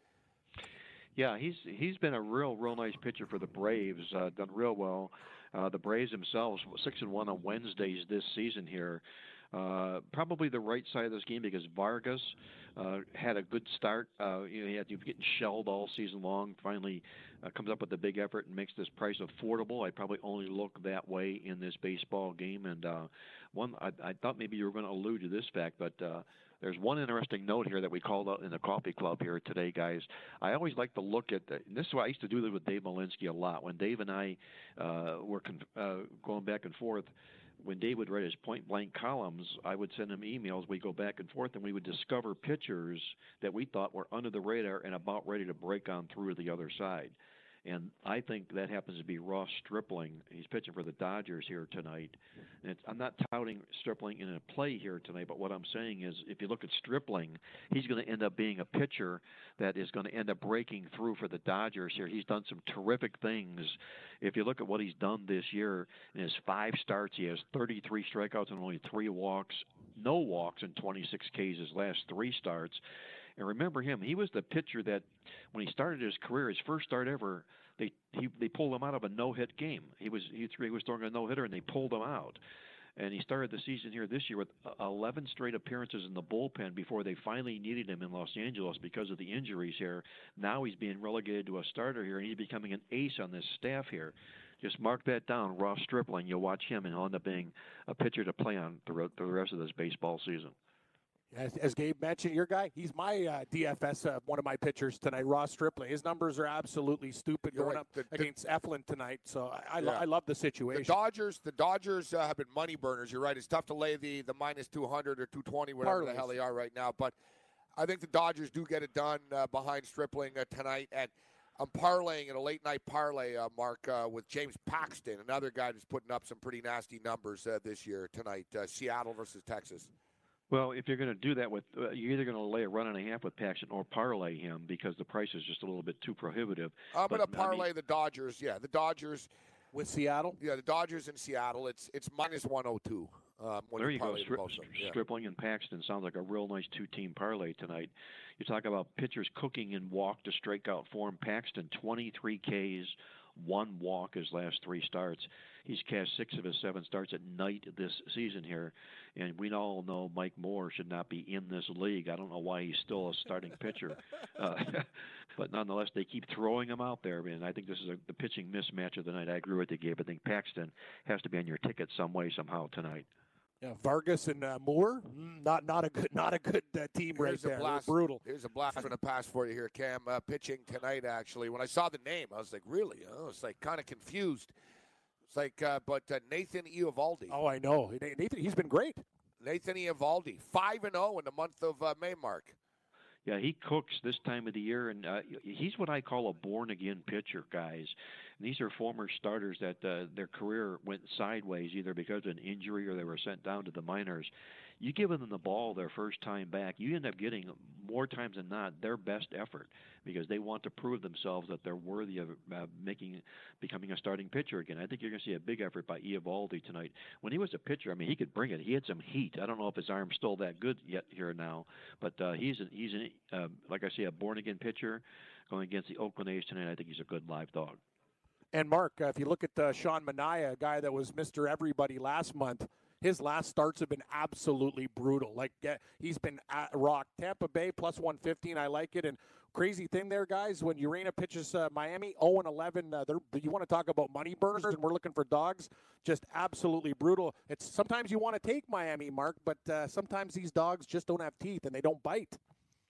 Yeah, he's he's been a real real nice pitcher for the Braves. Uh, done real well. Uh, the Braves themselves six and one on Wednesdays this season here. Uh, probably the right side of this game because Vargas uh, had a good start. Uh, you know, he had he was getting shelled all season long. Finally, uh, comes up with a big effort and makes this price affordable. I probably only look that way in this baseball game. And uh, one, I, I thought maybe you were going to allude to this fact, but uh, there's one interesting note here that we called out in the coffee club here today, guys. I always like to look at the, this is why I used to do this with Dave Malinsky a lot. When Dave and I uh, were con- uh, going back and forth, when Dave would write his point blank columns, I would send him emails. We'd go back and forth, and we would discover pitchers that we thought were under the radar and about ready to break on through to the other side. And I think that happens to be Ross Stripling. He's pitching for the Dodgers here tonight. And I'm not touting Stripling in a play here tonight, but what I'm saying is if you look at Stripling, he's going to end up being a pitcher that is going to end up breaking through for the Dodgers here. He's done some terrific things. If you look at what he's done this year in his five starts, he has 33 strikeouts and only three walks, no walks in 26 Ks his last three starts. And remember him, he was the pitcher that when he started his career, his first start ever, they he they pulled him out of a no-hit game. He was he, threw, he was throwing a no-hitter and they pulled him out. And he started the season here this year with uh, 11 straight appearances in the bullpen before they finally needed him in Los Angeles because of the injuries here. Now he's being relegated to a starter here, and he's becoming an ace on this staff here. Just mark that down, Ross Stripling. You'll watch him, and he'll end up being a pitcher to play on throughout the rest of this baseball season. As, as Gabe mentioned, your guy, he's my uh, DFS, uh, one of my pitchers tonight, Ross Stripling. His numbers are absolutely stupid You're going right. up The- the- against Eflin tonight. So I, I, lo- Yeah. I love the situation. The. Dodgers, the Dodgers uh, have been money burners. You're right. It's tough to lay the the minus 200 or 220, whatever the hell they are right now. But I think the Dodgers do get it done uh, behind Stripling uh, tonight. And I'm parlaying in a late night parlay, uh, Mark, uh, with James Paxton, another guy that's putting up some pretty nasty numbers uh, this year tonight. Uh, Seattle versus Texas. Well, if you're going to do that with, uh, you're either going to lay a run and a half with Paxton or parlay him because the price is just a little bit too prohibitive. I'm going to I mean- parlay the Dodgers. Yeah, the Dodgers. with Seattle. Yeah, the Dodgers in Seattle. It's it's minus 102. Um, when there you go. parlay Stri- both of them. Yeah. Stripling and Paxton sounds like a real nice two-team parlay tonight. You talk about pitchers cooking in walk to strikeout form. Paxton 23 Ks, one walk his last three starts. He's cast six of his seven starts at night this season here, and we all know Mike Moore should not be in this league. I don't know why he's still a starting pitcher, uh, but nonetheless they keep throwing him out there. And I think this is a, the pitching mismatch of the night. I agree with you, Gabe. I think Paxton has to be on your ticket some way somehow tonight. Yeah, Vargas and uh, Moore, mm, not not a good not a good uh, team right Here's there. a They're blast. brutal. Here's a blast from the past for you here, Cam. Uh, pitching tonight, actually. When I saw the name, I was like, really? I was like kind of confused. It's like, uh, but uh, Nathan Eovaldi. Oh, I know. Nathan, he's been great. Nathan Eovaldi, five and zero in the month of uh, May. Mark. Yeah, he cooks this time of the year, and uh, he's what I call a born again pitcher, guys. These are former starters that uh, their career went sideways either because of an injury or they were sent down to the minors you give them the ball their first time back, you end up getting more times than not their best effort because they want to prove themselves that they're worthy of uh, making becoming a starting pitcher again. I think you're going to see a big effort by Eovaldi tonight. When he was a pitcher, I mean, he could bring it. He had some heat. I don't know if his arm's still that good yet here now, but uh, he's a, he's a, uh, like I say, a born again pitcher going against the Oakland A's tonight. I think he's a good live dog. And Mark, uh, if you look at uh, Sean Manaea, a guy that was Mr. Everybody last month, his last starts have been absolutely brutal. Like he's been at rock. Tampa Bay plus 115. I like it. And crazy thing there, guys, when Urena pitches uh, Miami 0 and 11, uh, you want to talk about money burners, and we're looking for dogs. Just absolutely brutal. It's sometimes you want to take Miami, Mark, but uh, sometimes these dogs just don't have teeth and they don't bite.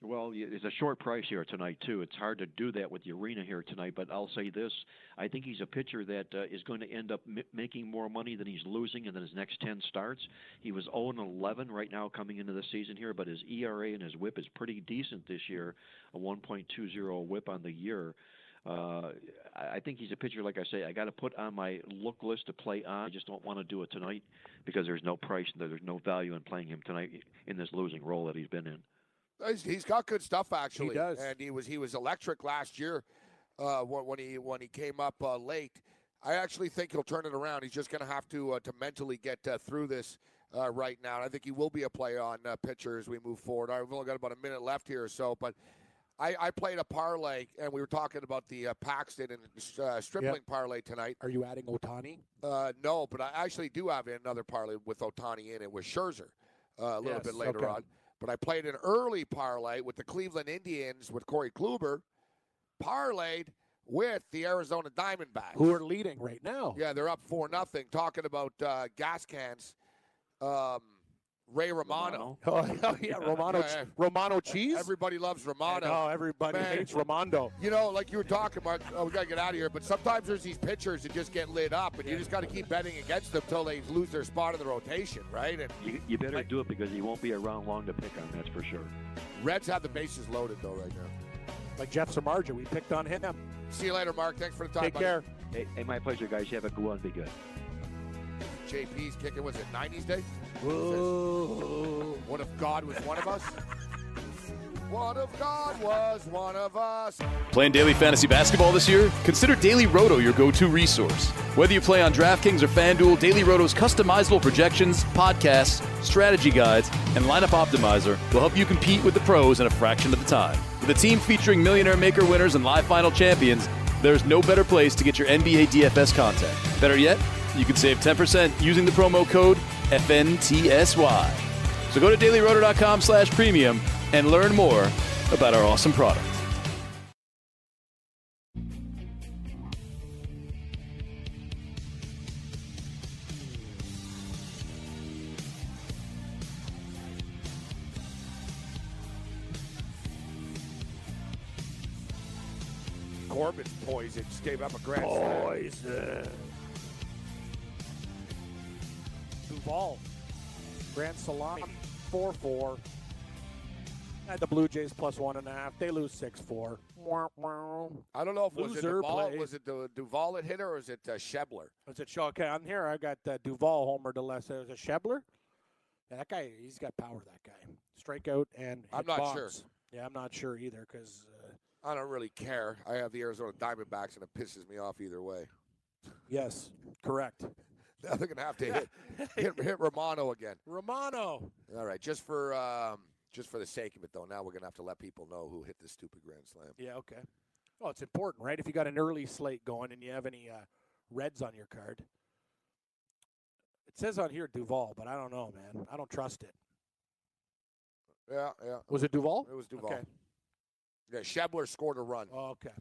Well, it's a short price here tonight too. It's hard to do that with the arena here tonight. But I'll say this: I think he's a pitcher that uh, is going to end up m- making more money than he's losing in his next 10 starts. He was 0 11 right now coming into the season here, but his ERA and his WHIP is pretty decent this year, a 1.20 WHIP on the year. Uh, I think he's a pitcher, like I say, I got to put on my look list to play on. I just don't want to do it tonight because there's no price, there's no value in playing him tonight in this losing role that he's been in. He's got good stuff actually. He does, and he was he was electric last year uh, when he when he came up uh, late. I actually think he'll turn it around. He's just going to have to uh, to mentally get uh, through this uh, right now. And I think he will be a play on uh, pitcher as we move forward. I've only got about a minute left here or so, but. I, I played a parlay, and we were talking about the Paxton and Stripling yep. parlay tonight. Are you adding Ohtani? no, but I actually do have another parlay with Ohtani in it with Scherzer a little yes, bit later okay. on. But I played an early parlay with the Cleveland Indians with Corey Kluber, parlayed with the Arizona Diamondbacks, who are leading right now. Yeah, they're up four nothing. Talking about uh, gas cans. Um, Ray Romano. Romano. Oh, oh yeah, Romano, yeah, Romano cheese. Everybody loves Romano. Oh, everybody Man. hates Romano. You know, like you were talking about. Oh, we gotta get out of here. But sometimes there's these pitchers that just get lit up, and yeah. you just got to keep betting against them until they lose their spot in the rotation, right? And you, you better like, do it because he won't be around long to pick on. That's for sure. Reds have the bases loaded though right now. Like Jeff Samardzija, we picked on him. See you later, Mark. Thanks for the time. Take buddy. care. Hey, hey, my pleasure, guys. You have a good one. Be good. JP's kicking. Was it 90s day? Whoa. What if God was one of us? What if God was one of us? Playing daily fantasy basketball this year? Consider Daily Roto your go to resource. Whether you play on DraftKings or FanDuel, Daily Roto's customizable projections, podcasts, strategy guides, and lineup optimizer will help you compete with the pros in a fraction of the time. With a team featuring Millionaire Maker winners and live final champions, there's no better place to get your NBA DFS content. Better yet, you can save 10% using the promo code FNTSY. So go to dailyroto.com slash premium and learn more about our awesome product. Corbin's poison. Just gave up a grand Poison. Duvall. Grand Salami, 4 4. Had the Blue Jays plus one and a half. They lose 6 4. I don't know if was it, was it the Duvall that hit her or is it uh, Schebler? Was it Shaw? Okay, I'm here I got uh, Duvall homer to less. It was a Schebler. Yeah, that guy, he's got power. That guy, strikeout and I'm not bombs. sure. Yeah, I'm not sure either because uh, I don't really care. I have the Arizona Diamondbacks and it pisses me off either way. yes, correct. Now they're gonna have to hit hit, hit Romano again. Romano. All right, just for um, just for the sake of it though. Now we're gonna have to let people know who hit the stupid grand slam. Yeah, okay. Well, it's important, right? If you got an early slate going and you have any uh, Reds on your card. It says on here Duvall, but I don't know, man. I don't trust it. Yeah, yeah. Was it Duvall? It was Duvall. Okay. Yeah, Schebler scored a run. Oh, okay.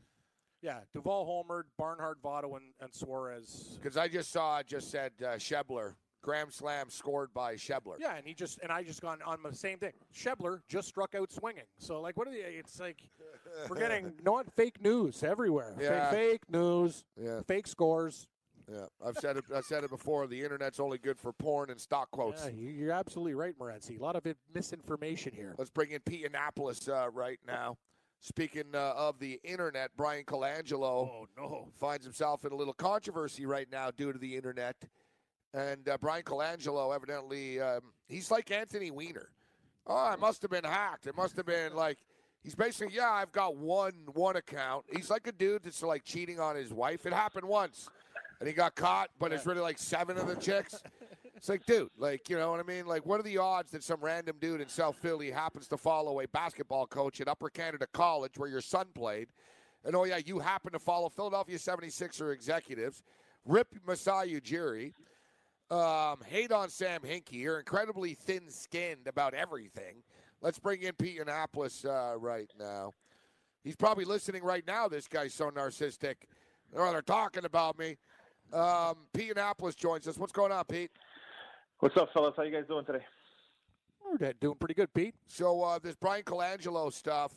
Yeah, Duvall homered, Barnhart, Votto, and, and Suarez. Because I just saw it just said uh, Schebler grand slam scored by Schebler. Yeah, and he just and I just gone on the same thing. Schebler just struck out swinging. So like, what are the? It's like we're getting not fake news everywhere. Yeah. Fake, fake news. Yeah. Fake scores. Yeah, I've said it. I've said it before. The internet's only good for porn and stock quotes. Yeah, you- you're absolutely right, Morency. A lot of misinformation here. Let's bring in Pete Yannopoulos uh, right now. Speaking uh, of the internet, Bryan Colangelo Oh no. finds himself in a little controversy right now due to the internet. And uh, Bryan Colangelo, evidently, um, he's like Anthony Weiner. Oh, it must have been hacked. It must have been like he's basically, yeah, I've got one one account. He's like a dude that's like cheating on his wife. It happened once, and he got caught, but it's really like seven of the chicks. It's like, dude, like, you know what I mean? Like, what are the odds that some random dude in South Philly happens to follow a basketball coach at Upper Canada College where your son played? And oh, yeah, you happen to follow Philadelphia 76er executives, Rip Masai Ujiri, um, hate on Sam Hinkie. You're incredibly thin skinned about everything. Let's bring in Pete Yannopoulos uh, right now. He's probably listening right now. This guy's so narcissistic. They're talking about me. Um, Pete Yannopoulos joins us. What's going on, Pete? What's up, fellas? How you guys doing today? We're doing pretty good, Pete. So uh, this Bryan Colangelo stuff,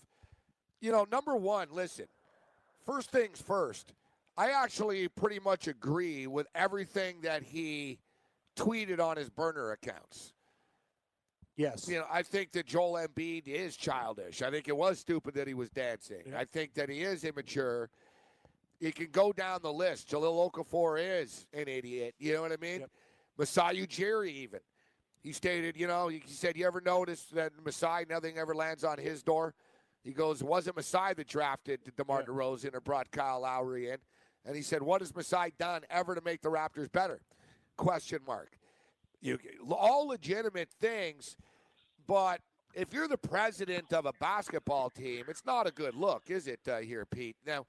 you know, number one, listen. First things first. I actually pretty much agree with everything that he tweeted on his burner accounts. Yes. You know, I think that Joel Embiid is childish. I think it was stupid that he was dancing. I think that he is immature. You can go down the list. Jahlil Okafor is an idiot. You know what I mean? Masai Ujiri even. He stated, you know, he said, you ever notice that Masai, nothing ever lands on his door? He goes, it wasn't Masai that drafted DeMar DeRozan or brought Kyle Lowry in. And he said, what has Masai done ever to make the Raptors better? Question mark. You, all legitimate things, but if you're the president of a basketball team, it's not a good look, is it, uh, here, Pete? Now,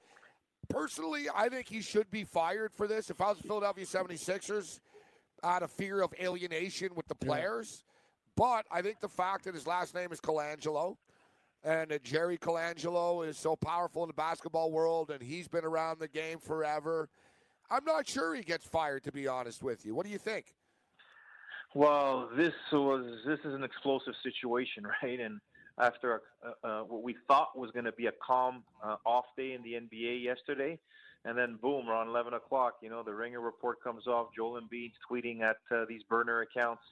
personally, I think he should be fired for this. If I was the Philadelphia 76ers, out of fear of alienation with the players. But I think the fact that his last name is Colangelo and that Jerry Colangelo is so powerful in the basketball world and he's been around the game forever, I'm not sure he gets fired, to be honest with you. What do you think? Well, this was this is an explosive situation, right? And after uh, uh, what we thought was going to be a calm uh, off day in the NBA yesterday, and then boom, around 11 o'clock, you know, the Ringer report comes off. Joel Embiid's tweeting at uh, these burner accounts.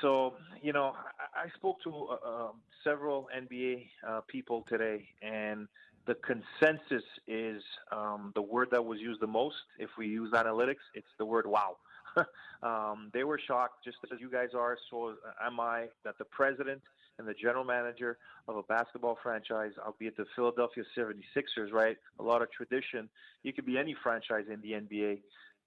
So, you know, I, I spoke to uh, um, several NBA uh, people today, and the consensus is um, the word that was used the most. If we use analytics, it's the word "wow." um, they were shocked, just as you guys are. So am I. That the president and the general manager of a basketball franchise, albeit the Philadelphia 76ers, right? A lot of tradition. You could be any franchise in the NBA.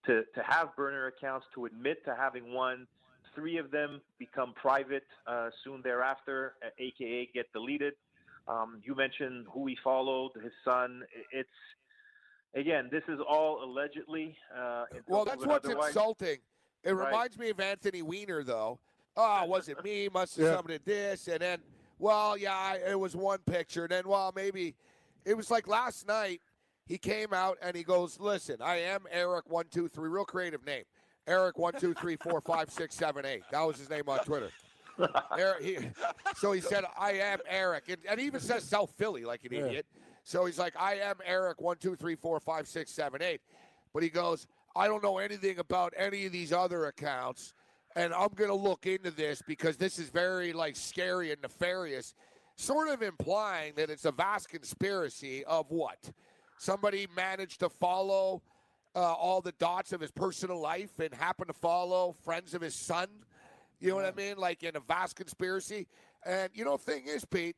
To, to have burner accounts, to admit to having one, three of them become private uh, soon thereafter, uh, aka get deleted. Um, you mentioned who he followed, his son. It's again, this is all allegedly. Uh, Well, that's what's otherwise. insulting. It Right. reminds me of Anthony Weiner, though. Oh, was it me? Must have Yeah. somebody this, and then, well, yeah, I- it was one picture. And then, well, maybe it was like last night. He came out and he goes, "Listen, I am Eric one two three, real creative name, Eric one two three four five six seven eight. That was his name on Twitter. Eric, he, so he said, "I am Eric," and, and he even says South Philly like an Yeah. idiot. So he's like, "I am Eric one two three four five six seven eight. But he goes, I don't know anything about any of these other accounts, and I'm going to look into this because this is very like scary and nefarious, sort of implying that it's a vast conspiracy of what somebody managed to follow uh, all the dots of his personal life and happen to follow friends of his son. You know what I mean? Like in a vast conspiracy. And you know, thing is, Pete,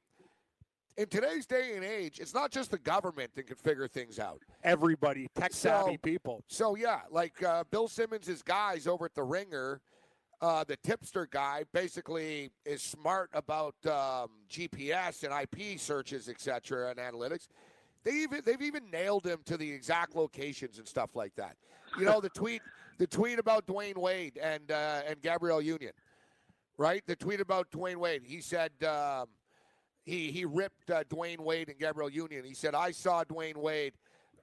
in today's day and age, it's not just the government that can figure things out. Everybody, tech savvy So- people. So yeah, like uh, Bill Simmons' guys over at the Ringer, uh, the tipster guy basically is smart about um, GPS and IP searches, etc., and analytics. They even they've even nailed him to the exact locations and stuff like that. You know the tweet the tweet about Dwyane Wade and uh, and Gabrielle Union, right? The tweet about Dwyane Wade. He said. Um, he he ripped uh, Dwyane Wade and Gabrielle Union. He said, "I saw Dwyane Wade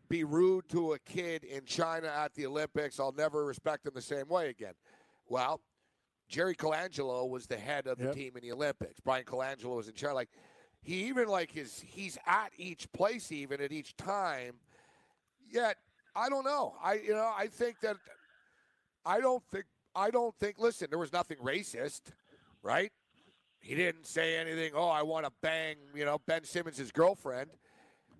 be rude to a kid in China at the Olympics. I'll never respect him the same way again." Well, Jerry Colangelo was the head of the Yep. team in the Olympics. Bryan Colangelo was in charge. Like he even like his he's at each place even at each time. Yet I don't know. I you know I think that I don't think I don't think. Listen, there was nothing racist, right? He didn't say anything. Oh, I want to bang, you know, Ben Simmons' girlfriend,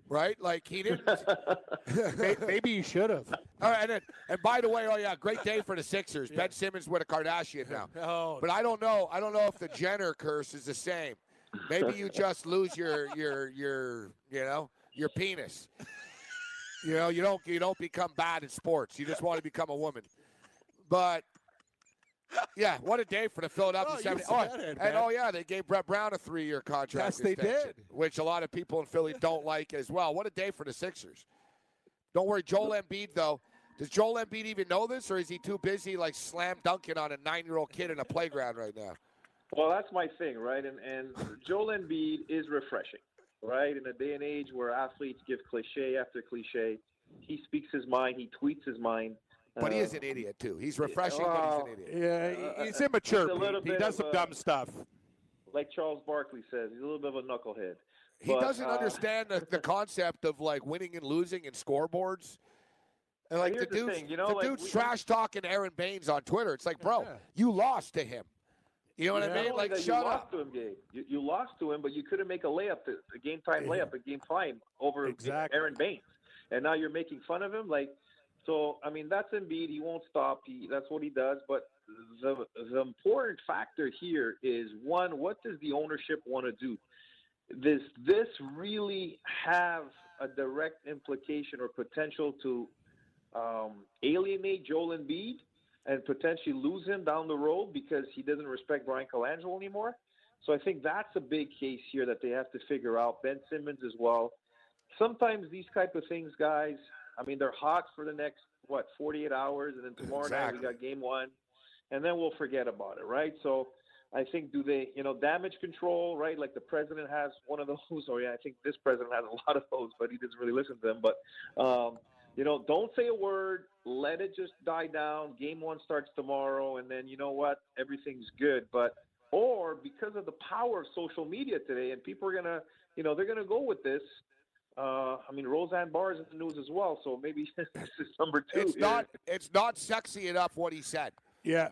right? Like he didn't. Maybe you should have. All right, and, then, and by the way, oh yeah, great day for the Sixers. Ben Simmons with a Kardashian now. Oh, But I don't know. I don't know if the Jenner curse is the same. Maybe you just lose your your your you know your penis. You know you don't you don't become bad in sports. You just want to become a woman. But yeah, what a day for the Philadelphia Oh, you 70. Oh, it, and man. oh yeah, they gave Brett Brown a three-year contract. Yes, they did. Which a lot of people in Philly don't like as well. What a day for the Sixers. Don't worry, Joel Embiid though. Does Joel Embiid even know this, or is he too busy like slam dunking on a nine-year-old kid in a playground right now? Well, that's my thing, right? And and Joel Embiid is refreshing, right? In a day and age where athletes give cliche after cliche, he speaks his mind, he tweets his mind. But he Uh, is an idiot too. He's refreshing, well, but he's an idiot. Yeah, Uh, he's immature. it's a little Pete. He does some a- dumb stuff. Like Charles Barkley says, he's a little bit of a knucklehead. He But, doesn't uh, understand the, the concept of like winning and losing and scoreboards. And like the here's the dude's, thing, you know, the like, dude's we- trash talking Aron Baynes on Twitter. It's like, bro, Yeah. you lost to him. You know what Not I mean? Like, that, shut you up. lost to him, Gabe. You, you lost to him, but you couldn't make a layup, a game time layup, a game time over Exactly. Aron Baynes, and now you're making fun of him. Like, so I mean, that's Embiid. He won't stop. He that's what he does. But the the important factor here is one: what does the ownership want to do? Does this really have a direct implication or potential to um, alienate Joel Embiid and potentially lose him down the road because he doesn't respect Bryan Colangelo anymore. So I think that's a big case here that they have to figure out. Ben Simmons as well. Sometimes these type of things, guys. I mean, they're hot for the next what 48 hours, and then tomorrow night we got game one, and then we'll forget about it, right? So. I think do they, you know, damage control, right? Like the president has one of those, or yeah, I think this president has a lot of those, but he doesn't really listen to them. But um, you know, don't say a word. Let it just die down. Game one starts tomorrow, and then you know what? Everything's good. But or because of the power of social media today, and people are gonna, you know, they're gonna go with this. Uh, I mean, Roseanne Barr is in the news as well, so maybe this is number two. It's here. not. It's not sexy enough what he said. Yeah.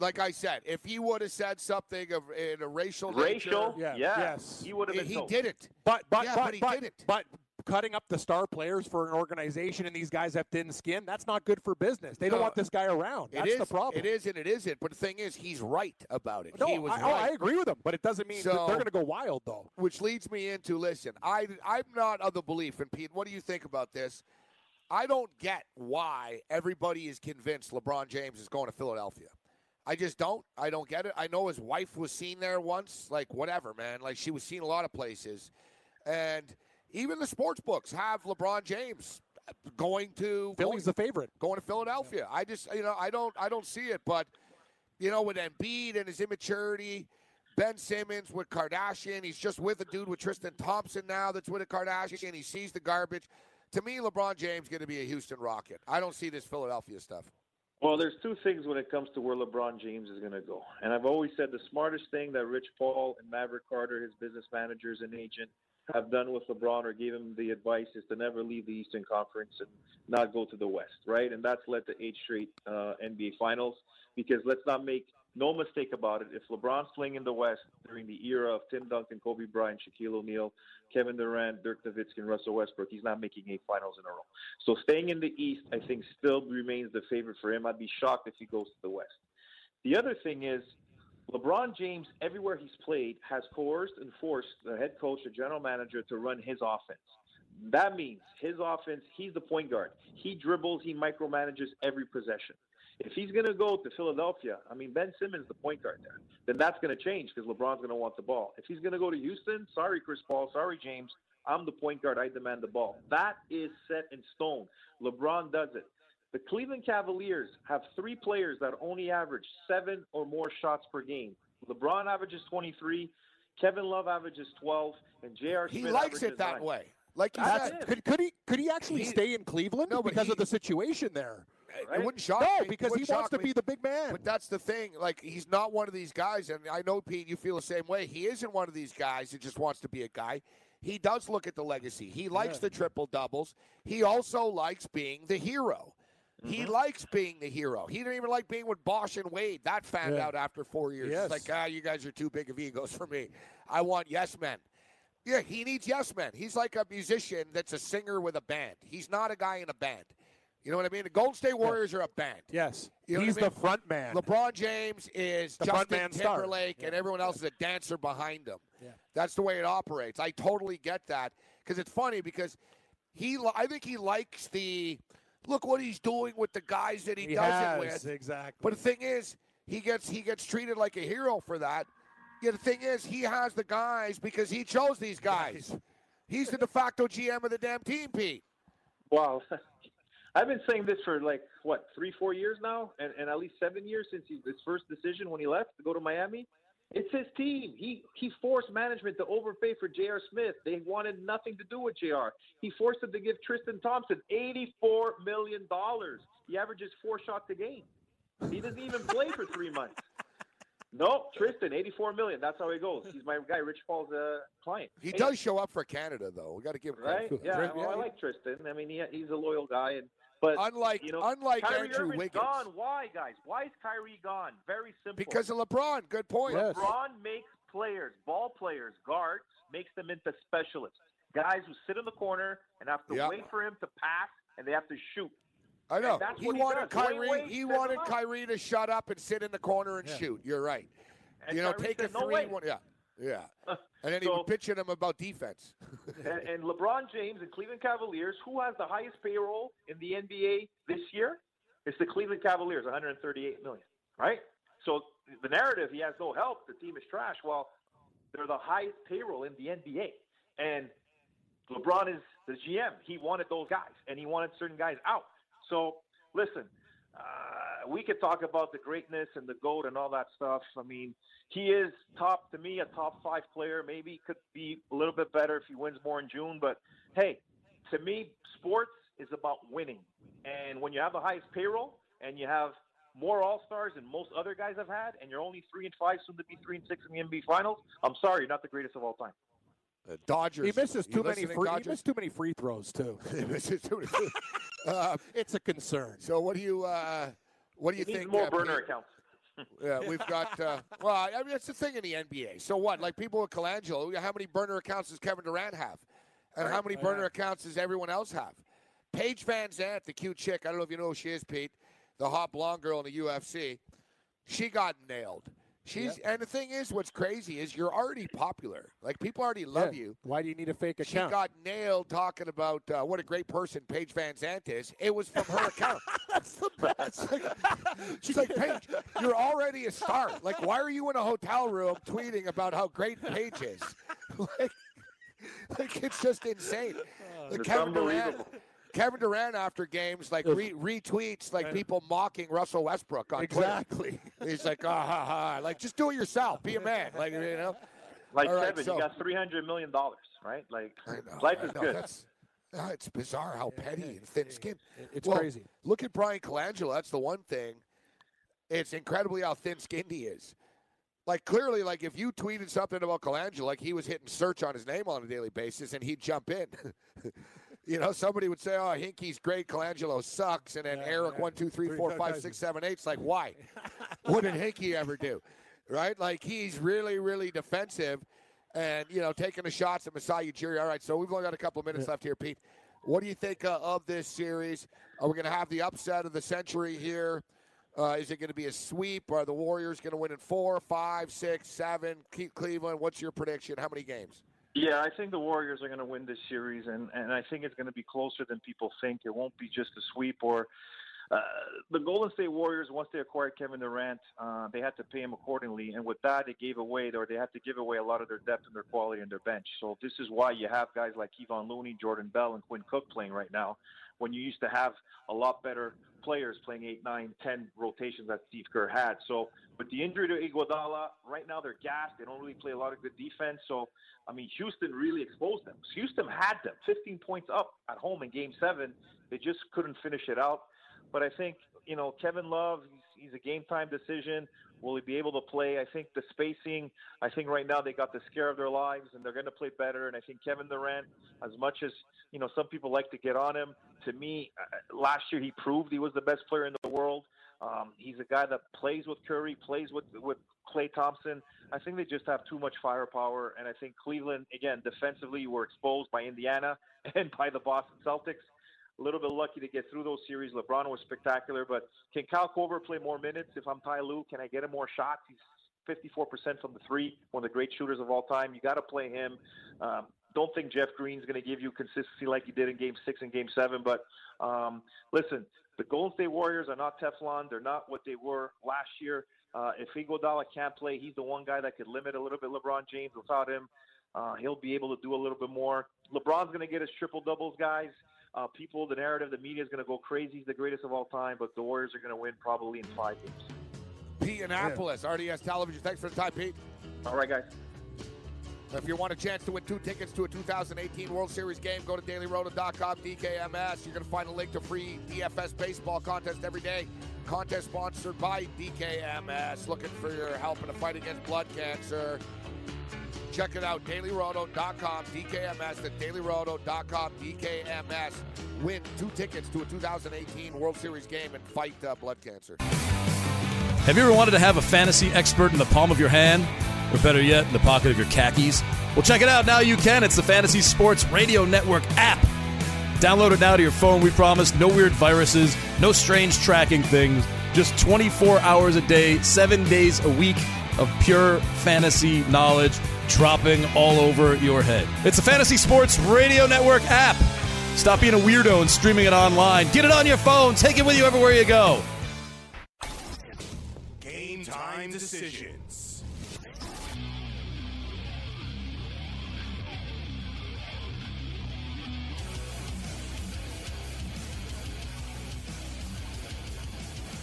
Like I said, if he would have said something of in a racial racial. nature, Yeah, Yeah, yes. he would have been. he told. didn't. But but Yeah, but but he but, didn't. but cutting up the star players for an organization and these guys have thin skin, that's not good for business. They don't No. want this guy around. It That's is. the problem. It is and it isn't. But the thing is, he's right about it. No, he was I, oh, right. oh, I agree with him, but it doesn't mean So- they're going to go wild though. which leads me into listen i i'm not of the belief and pete what do you think about this i don't get why everybody is convinced lebron james is going to philadelphia i just don't i don't get it i know his wife was seen there once like whatever man like she was seen a lot of places and even the sports books have lebron james going to Philly's the favorite. going to Philadelphia. I just you know I don't I don't see it, but you know with Embiid and his immaturity, Ben Simmons with Kardashian, he's just with a dude with Tristan Thompson now that's with a Kardashian. He sees the garbage. To me, LeBron James going to be a Houston Rocket. I don't see this Philadelphia stuff. Well, there's two things when it comes to where LeBron James is going to go. And I've always said the smartest thing that Rich Paul and Maverick Carter, his business managers and agent, have done with LeBron or gave him the advice is to never leave the Eastern Conference and not go to the West, right? And that's led to eight straight uh, NBA Finals. Because let's not make no mistake about it. If LeBron's playing in the West during the era of Tim Duncan, Kobe Bryant, Shaquille O'Neal, Kevin Durant, Dirk Nowitzki, and Russell Westbrook, he's not making eight finals in a row. So staying in the East, I think, still remains the favorite for him. I'd be shocked if he goes to the West. The other thing is, LeBron James, everywhere he's played, has coerced and forced the head coach, the general manager, to run his offense. That means his offense, he's the point guard. He dribbles, he micromanages every possession. If he's going to go to Philadelphia, I mean, Ben Simmons, the point guard there, then that's going to change because LeBron's going to want the ball. If he's going to go to Houston, sorry, Chris Paul, sorry, James, I'm the point guard. I demand the ball. That is set in stone. LeBron does it. The Cleveland Cavaliers have three players that only average seven or more shots per game. LeBron averages 23, Kevin Love averages 12, and J.R. He Smith likes averages it that nine. way. Like you That's said, it. Could, could he could he actually He- stay in Cleveland No, because he- of the situation there? it wouldn't shock No, me. because he wants to me. be the big man. But that's the thing. Like he's not one of these guys, and I know Pete, you feel the same way. He isn't one of these guys that just wants to be a guy. he does look at the legacy. He likes Yeah. the triple doubles. He also likes being the hero. He Mm-hmm. likes being the hero. He didn't even like being with Bosh and Wade. That fanned Yeah. out after four years. Yes. It's like, ah, you guys are too big of egos for me. I want yes men. Yeah, he needs yes men. He's like a musician that's a singer with a band. He's not a guy in a band. You know what I mean? The Golden State Warriors are a band. Yes. You know He's I mean? the front man. LeBron James is The front Justin man star. Timberlake, and everyone else is a dancer behind him. Yeah. That's the way it operates. I totally get that because it's funny because he, I think he likes the look what he's doing with the guys that he, He does has, it with. exactly. But the thing is, he gets he gets treated like a hero for that. Yeah, the thing is, he has the guys because he chose these guys. He's the de facto GM of the damn team, Pete. Wow. I've been saying this for like what three, four years now, and, and at least seven years since he, his first decision when he left to go to Miami. It's his team. He he forced management to overpay for J.R. Smith. They wanted nothing to do with J.R. He forced them to give Tristan Thompson eighty-four million dollars. He averages four shots a game. He doesn't even play for three months. No, Tristan, eighty-four million. That's how he goes. He's my guy, Rich Paul's uh, client. He does show up for Canada, though. We got to give him right? Yeah, well, I like Tristan. I mean, he, he's a loyal guy, and but Unlike- you know, unlike Kyrie Andrew Irving's Wiggins. gone. Why, guys? Why is Kyrie gone? Very simple. Because of LeBron. Good point. LeBron makes players, ball players, guards, makes them into specialists. Guys who sit in the corner and have to Yeah. wait for him to pass, and they have to shoot. I know. And that's He what wanted does. Wayne Kyrie. Wade he set wanted him up. Kyrie to shut up and sit in the corner and Yeah. shoot. You're right. And you know, Kyrie take a said, "No three. way." one, yeah, yeah. And then he So- was pitching him about defense. and, and LeBron James and Cleveland Cavaliers, who has the highest payroll in the NBA this year? It's the Cleveland Cavaliers, 138 million, right? So the narrative, he has no help. The team is trash. Well, they're the highest payroll in the NBA, and LeBron is the GM. He wanted those guys, and he wanted certain guys out. So listen, uh, we could talk about the greatness and the goat and all that stuff. I mean, he is top to me, a top five player. Maybe he could be a little bit better if he wins more in June. But hey, to me, sports is about winning. And when you have the highest payroll and you have more All Stars than most other guys have had, and you're only three and five, soon to be three and six in the NBA Finals, I'm sorry, you're not the greatest of all time. Uh, Dodgers. He misses too many listening, free. He Dodgers? missed too many free throws too. He misses too many. Uh, it's a concern. So what do you uh, what do you He think? more uh, burner Pete? accounts. Yeah, we've got. Uh, well, I mean, it's the thing in the NBA. So what? Like people with Colangelo, how many burner accounts does Kevin Durant have, and how many burner accounts does everyone else have? Paige VanZant, the cute chick. I don't know if you know who she is, Pete, the hot blonde girl in the UFC. She got nailed. She's and the thing is, what's crazy is you're already popular. Like people already love Yeah. you. Why do you need a fake account? She got nailed talking about uh, what a great person Paige VanZant is. It was from her account. That's the best. She's like, Paige, you're already a star. Like, why are you in a hotel room tweeting about how great Paige is? like, like, it's just insane. Like, It's Kevin Durant, unbelievable. Kevin Durant after games like re- retweets like people mocking Russell Westbrook on Twitter. Exactly. He's like, ah ha ha, like just do it yourself, be a man, like you know. Like All right, Kevin, so- you got three hundred million dollars, right? Like know, life is good. That's, uh, it's bizarre how petty and thin-skinned. It's Well, crazy. Look at Bryan Colangelo. That's the one thing. It's incredibly how thin-skinned he is. Like clearly, like if you tweeted something about Colangelo, like he was hitting search on his name on a daily basis, and he'd jump in. you know, somebody would say, "Oh, Hinkie's great, Colangelo sucks," and then Eric one, two, three, four, five, six, seven, eight. It's like, why? what did Hinky ever do? Right? Like he's really, really defensive, and you know, taking the shots at Masai Ujiri. All right, so we've only got a couple of minutes left here, Pete. What do you think uh, of this series? Are we going to have the upset of the century here? Uh, is it going to be a sweep? Are the Warriors going to win in four, five, six, seven? Keep Cleveland. What's your prediction? How many games? Yeah, I think the Warriors are going to win this series, and, and I think it's going to be closer than people think. It won't be just a sweep or uh, the Golden State Warriors. Once they acquired Kevin Durant, uh, they had to pay him accordingly, and with that, they gave away or they had to give away a lot of their depth and their quality in their bench. So this is why you have guys like Kevon Looney, Jordan Bell, and Quinn Cook playing right now, when you used to have a lot better players playing eight, nine, ten rotations that Steve Kerr had. So with the injury to Iguodala, right now they're gassed. They don't really play a lot of good defense. So I mean, Houston really exposed them. Houston had them 15 points up at home in Game Seven. They just couldn't finish it out. But I think you know, Kevin Love, he's, he's a game time decision. Will he be able to play? I think the spacing, I think right now they got the scare of their lives and they're going to play better. And I think Kevin Durant, as much as, you know, some people like to get on him, to me, uh, last year he proved he was the best player in the world. Um, he's a guy that plays with Curry, plays with, with Klay Thompson. I think they just have too much firepower. And I think Cleveland, again, defensively, were exposed by Indiana and by the Boston Celtics a little bit lucky to get through those series. LeBron was spectacular, but can Kyle Korver play more minutes? If I'm Ty Lue, can I get him more shots? He's 54% from the three, one of the great shooters of all time. You got to play him. Um, don't think Jeff Green's going to give you consistency like he did in Game Six and Game Seven. But um, listen, the Golden State Warriors are not Teflon. They're not what they were last year. Uh, if Iguodala can't play, he's the one guy that could limit a little bit LeBron James. Without him, uh, he'll be able to do a little bit more. LeBron's going to get his triple doubles, guys. Uh, people, the narrative, the media is going to go crazy. He's the greatest of all time, but the Warriors are going to win probably in five games. Pete Yannopoulos, RDS Television. Thanks for the time, Pete. All right, guys. If you want a chance to win two tickets to a 2018 World Series game, go to dailyroto.com, DKMS. You're going to find a link to free DFS baseball contest every day. Contest sponsored by DKMS. Looking for your help in a fight against blood cancer. Check it out, dailyroto.com, DKMS, at dailyroto.com, DKMS. Win two tickets to a 2018 World Series game and fight uh, blood cancer. Have you ever wanted to have a fantasy expert in the palm of your hand? Or better yet, in the pocket of your khakis? Well, check it out. Now you can. It's the Fantasy Sports Radio Network app. Download it now to your phone. We promise no weird viruses, no strange tracking things. Just 24 hours a day, seven days a week of pure fantasy knowledge dropping all over your head. It's the Fantasy Sports Radio Network app. Stop being a weirdo and streaming it online. Get it on your phone. Take it with you everywhere you go. Game time decisions.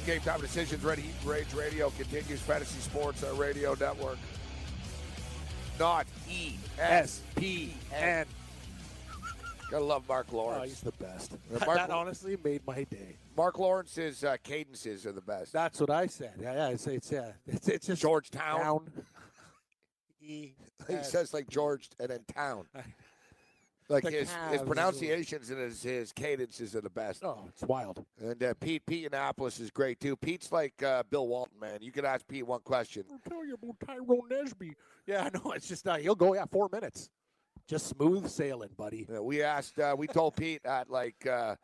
Game time decisions. Ready Rage Radio continues. Fantasy Sports uh, Radio Network. Not E S P N. Gotta love Mark Lawrence. Oh, he's the best. Uh, Mark- that honestly made my day. Mark Lawrence's uh, cadences are the best. That's what I said. Yeah, yeah. It's it's yeah. It's it's just Georgetown. Town. E. he says like George and then town. Like The his, Cavs his pronunciations and his, his cadences are the best. Oh, it's wild. And uh, Pete Pete Yannopoulos is great too. Pete's like uh, Bill Walton, man. You could ask Pete one question. I'll tell you about Tyrone Nesby. Yeah, I know. It's just uh, he'll go. Yeah, four minutes. Just smooth sailing, buddy. Uh, we asked, uh, we told Pete at like uh,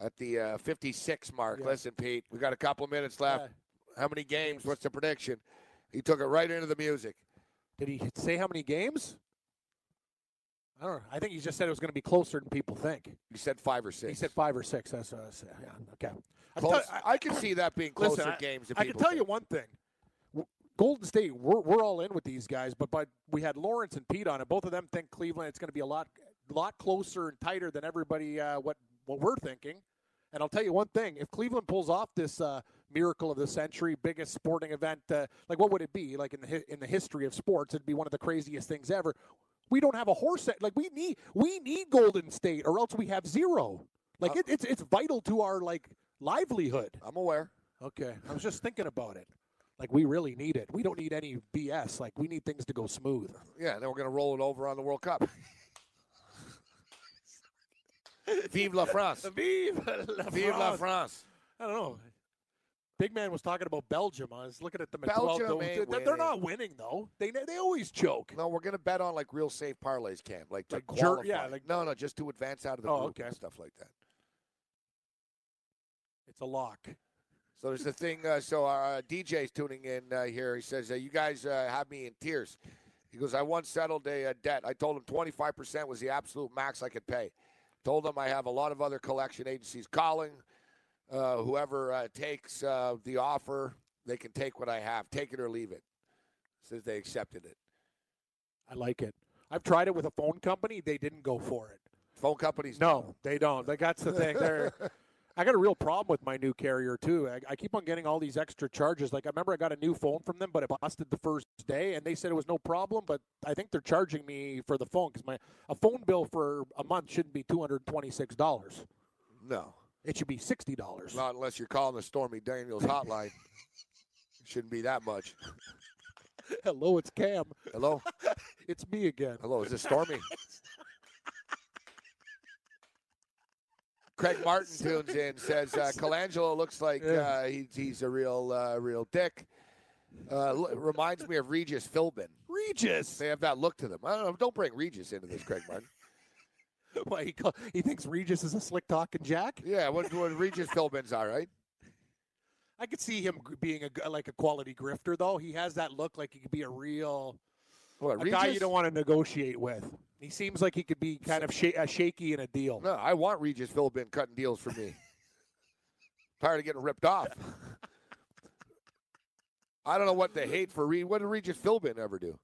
at the uh, 56 mark. Yeah. Listen, Pete, we got a couple of minutes left. Yeah. How many games? What's the prediction? He took it right into the music. Did he say how many games? I don't know. I think he just said it was going to be closer than people think. He said five or six. He said five or six. That's what I said. Yeah. Okay. I I, can see that being closer Listen, games. Than I can tell think. you one thing. Golden State, we're, we're all in with these guys, but but we had Lawrence and Pete on it. Both of them think Cleveland it's going to be a lot lot closer and tighter than everybody uh, what what we're thinking. And I'll tell you one thing: if Cleveland pulls off this uh, miracle of the century, biggest sporting event, uh, like what would it be? Like in the in the history of sports, it'd be one of the craziest things ever. We don't have a horse. Like we need we need Golden State, or else we have zero. Like uh, it, it's it's vital to our like livelihood. I'm aware. Okay, I was just thinking about it. Like we really need it. We don't need any BS. Like we need things to go smooth. Yeah, then we're going to roll it over on the World Cup. Vive la France. Vive la Vive la France. I don't know. Big man was talking about Belgium. I was looking at them at Belgium 12. ain't They're, they're not winning though. They they always choke. No, we're going to bet on like real safe parlays, Cam. Like, to Like jer- qualify. yeah, like- no, no, just to advance out of the Oh, group okay. and stuff like that. It's a lock. So there's the thing. Uh, so our uh, DJ's tuning in uh, here. He says, uh, "You guys uh, have me in tears." He goes, "I once settled a, uh debt. I told him 25% was the absolute max I could pay. Told him I have a lot of other collection agencies calling. Uh, whoever uh, takes uh, the offer, they can take what I have. Take it or leave it." Says they accepted it. I like it. I've tried it with a phone company. They didn't go for it. Phone companies, No, they don't. Like that's the thing. They're. I got a real problem with my new carrier too. I, I keep on getting all these extra charges. Like I remember I got a new phone from them, but it busted the first day, and they said it was no problem. But I think they're charging me for the phone because my a phone bill for a month shouldn't be two hundred twenty six dollars. No. It should be sixty dollars. Not unless you're calling the Stormy Daniels hotline. it Shouldn't be that much. Hello, it's Cam. Hello? it's me again. Hello, is this Stormy? Craig Martin tunes in, says uh, Colangelo looks like uh, he, he's a real, uh, real dick. Uh, l- reminds me of Regis Philbin. Regis. They have that look to them. I don't know. Don't bring Regis into this, Craig Martin. Why he, call, he thinks Regis is a slick talking Jack? Yeah, what, what Regis Philbin's all right. I could see him being a like a quality grifter, though. He has that look like he could be a real What, a guy you don't want to negotiate with. He seems like he could be kind of sha- uh, shaky in a deal. No, I want Regis Philbin cutting deals for me. Tired of getting ripped off. I don't know what they hate for Re- What did Regis Philbin ever do?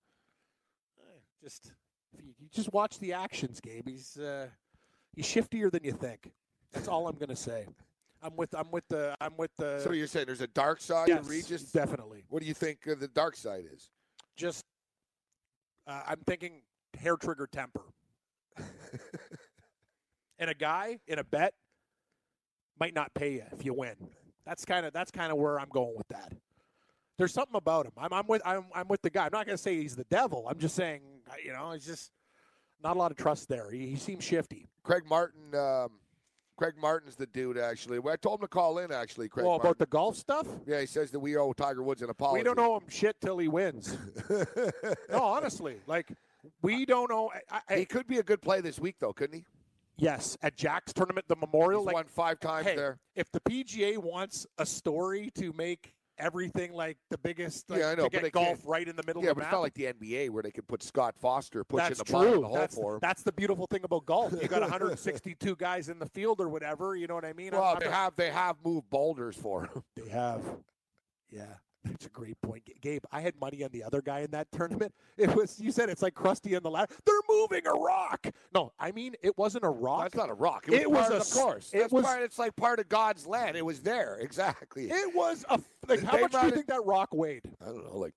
Just if you, you just watch the actions, Gabe. He's uh, he's shiftier than you think. That's all I'm gonna say. I'm with I'm with the I'm with the. so you're saying there's a dark side yes, to Regis? definitely. What do you think the dark side is? Just uh, I'm thinking hair trigger temper. and a guy in a bet might not pay you if you win. That's kind of that's kind of where I'm going with that. There's something about him. I'm, I'm with I'm, I'm with the guy. I'm not going to say he's the devil. I'm just saying, you know, it's just not a lot of trust there. He, he seems shifty. Craig Martin. Um, Craig Martin's the dude. Actually, well, I told him to call in. Actually, Craig. well, Martin. about the golf stuff, yeah, he says that we owe Tiger Woods an apology. we don't know him shit till he wins. no, honestly, like we don't know. I, I, he could be a good play this week, though, couldn't he? Yes, at Jack's tournament, the Memorial. He's like, won five times hey, there. If the PGA wants a story to make everything like the biggest, like, yeah, I know. to get they golf right in the middle Yeah, of the but map. it's not like the NBA where they could put Scott Foster pushing that's the ball in true. the hole That's, for him. that's the beautiful thing about golf. You got 162 guys in the field or whatever. You know what I mean? well, I'm- they I'm- have they have moved boulders for him. They have. Yeah, that's a great point, Gabe. I had money on the other guy in that tournament. It was you said it's like Krusty on the ladder. They're moving a rock. No, I mean it wasn't a rock. That's not a rock. It was, It was a of course. it That's was- part, it's like part of God's land. It was there exactly. It was a. Like, how much do you think that rock weighed? I don't know, like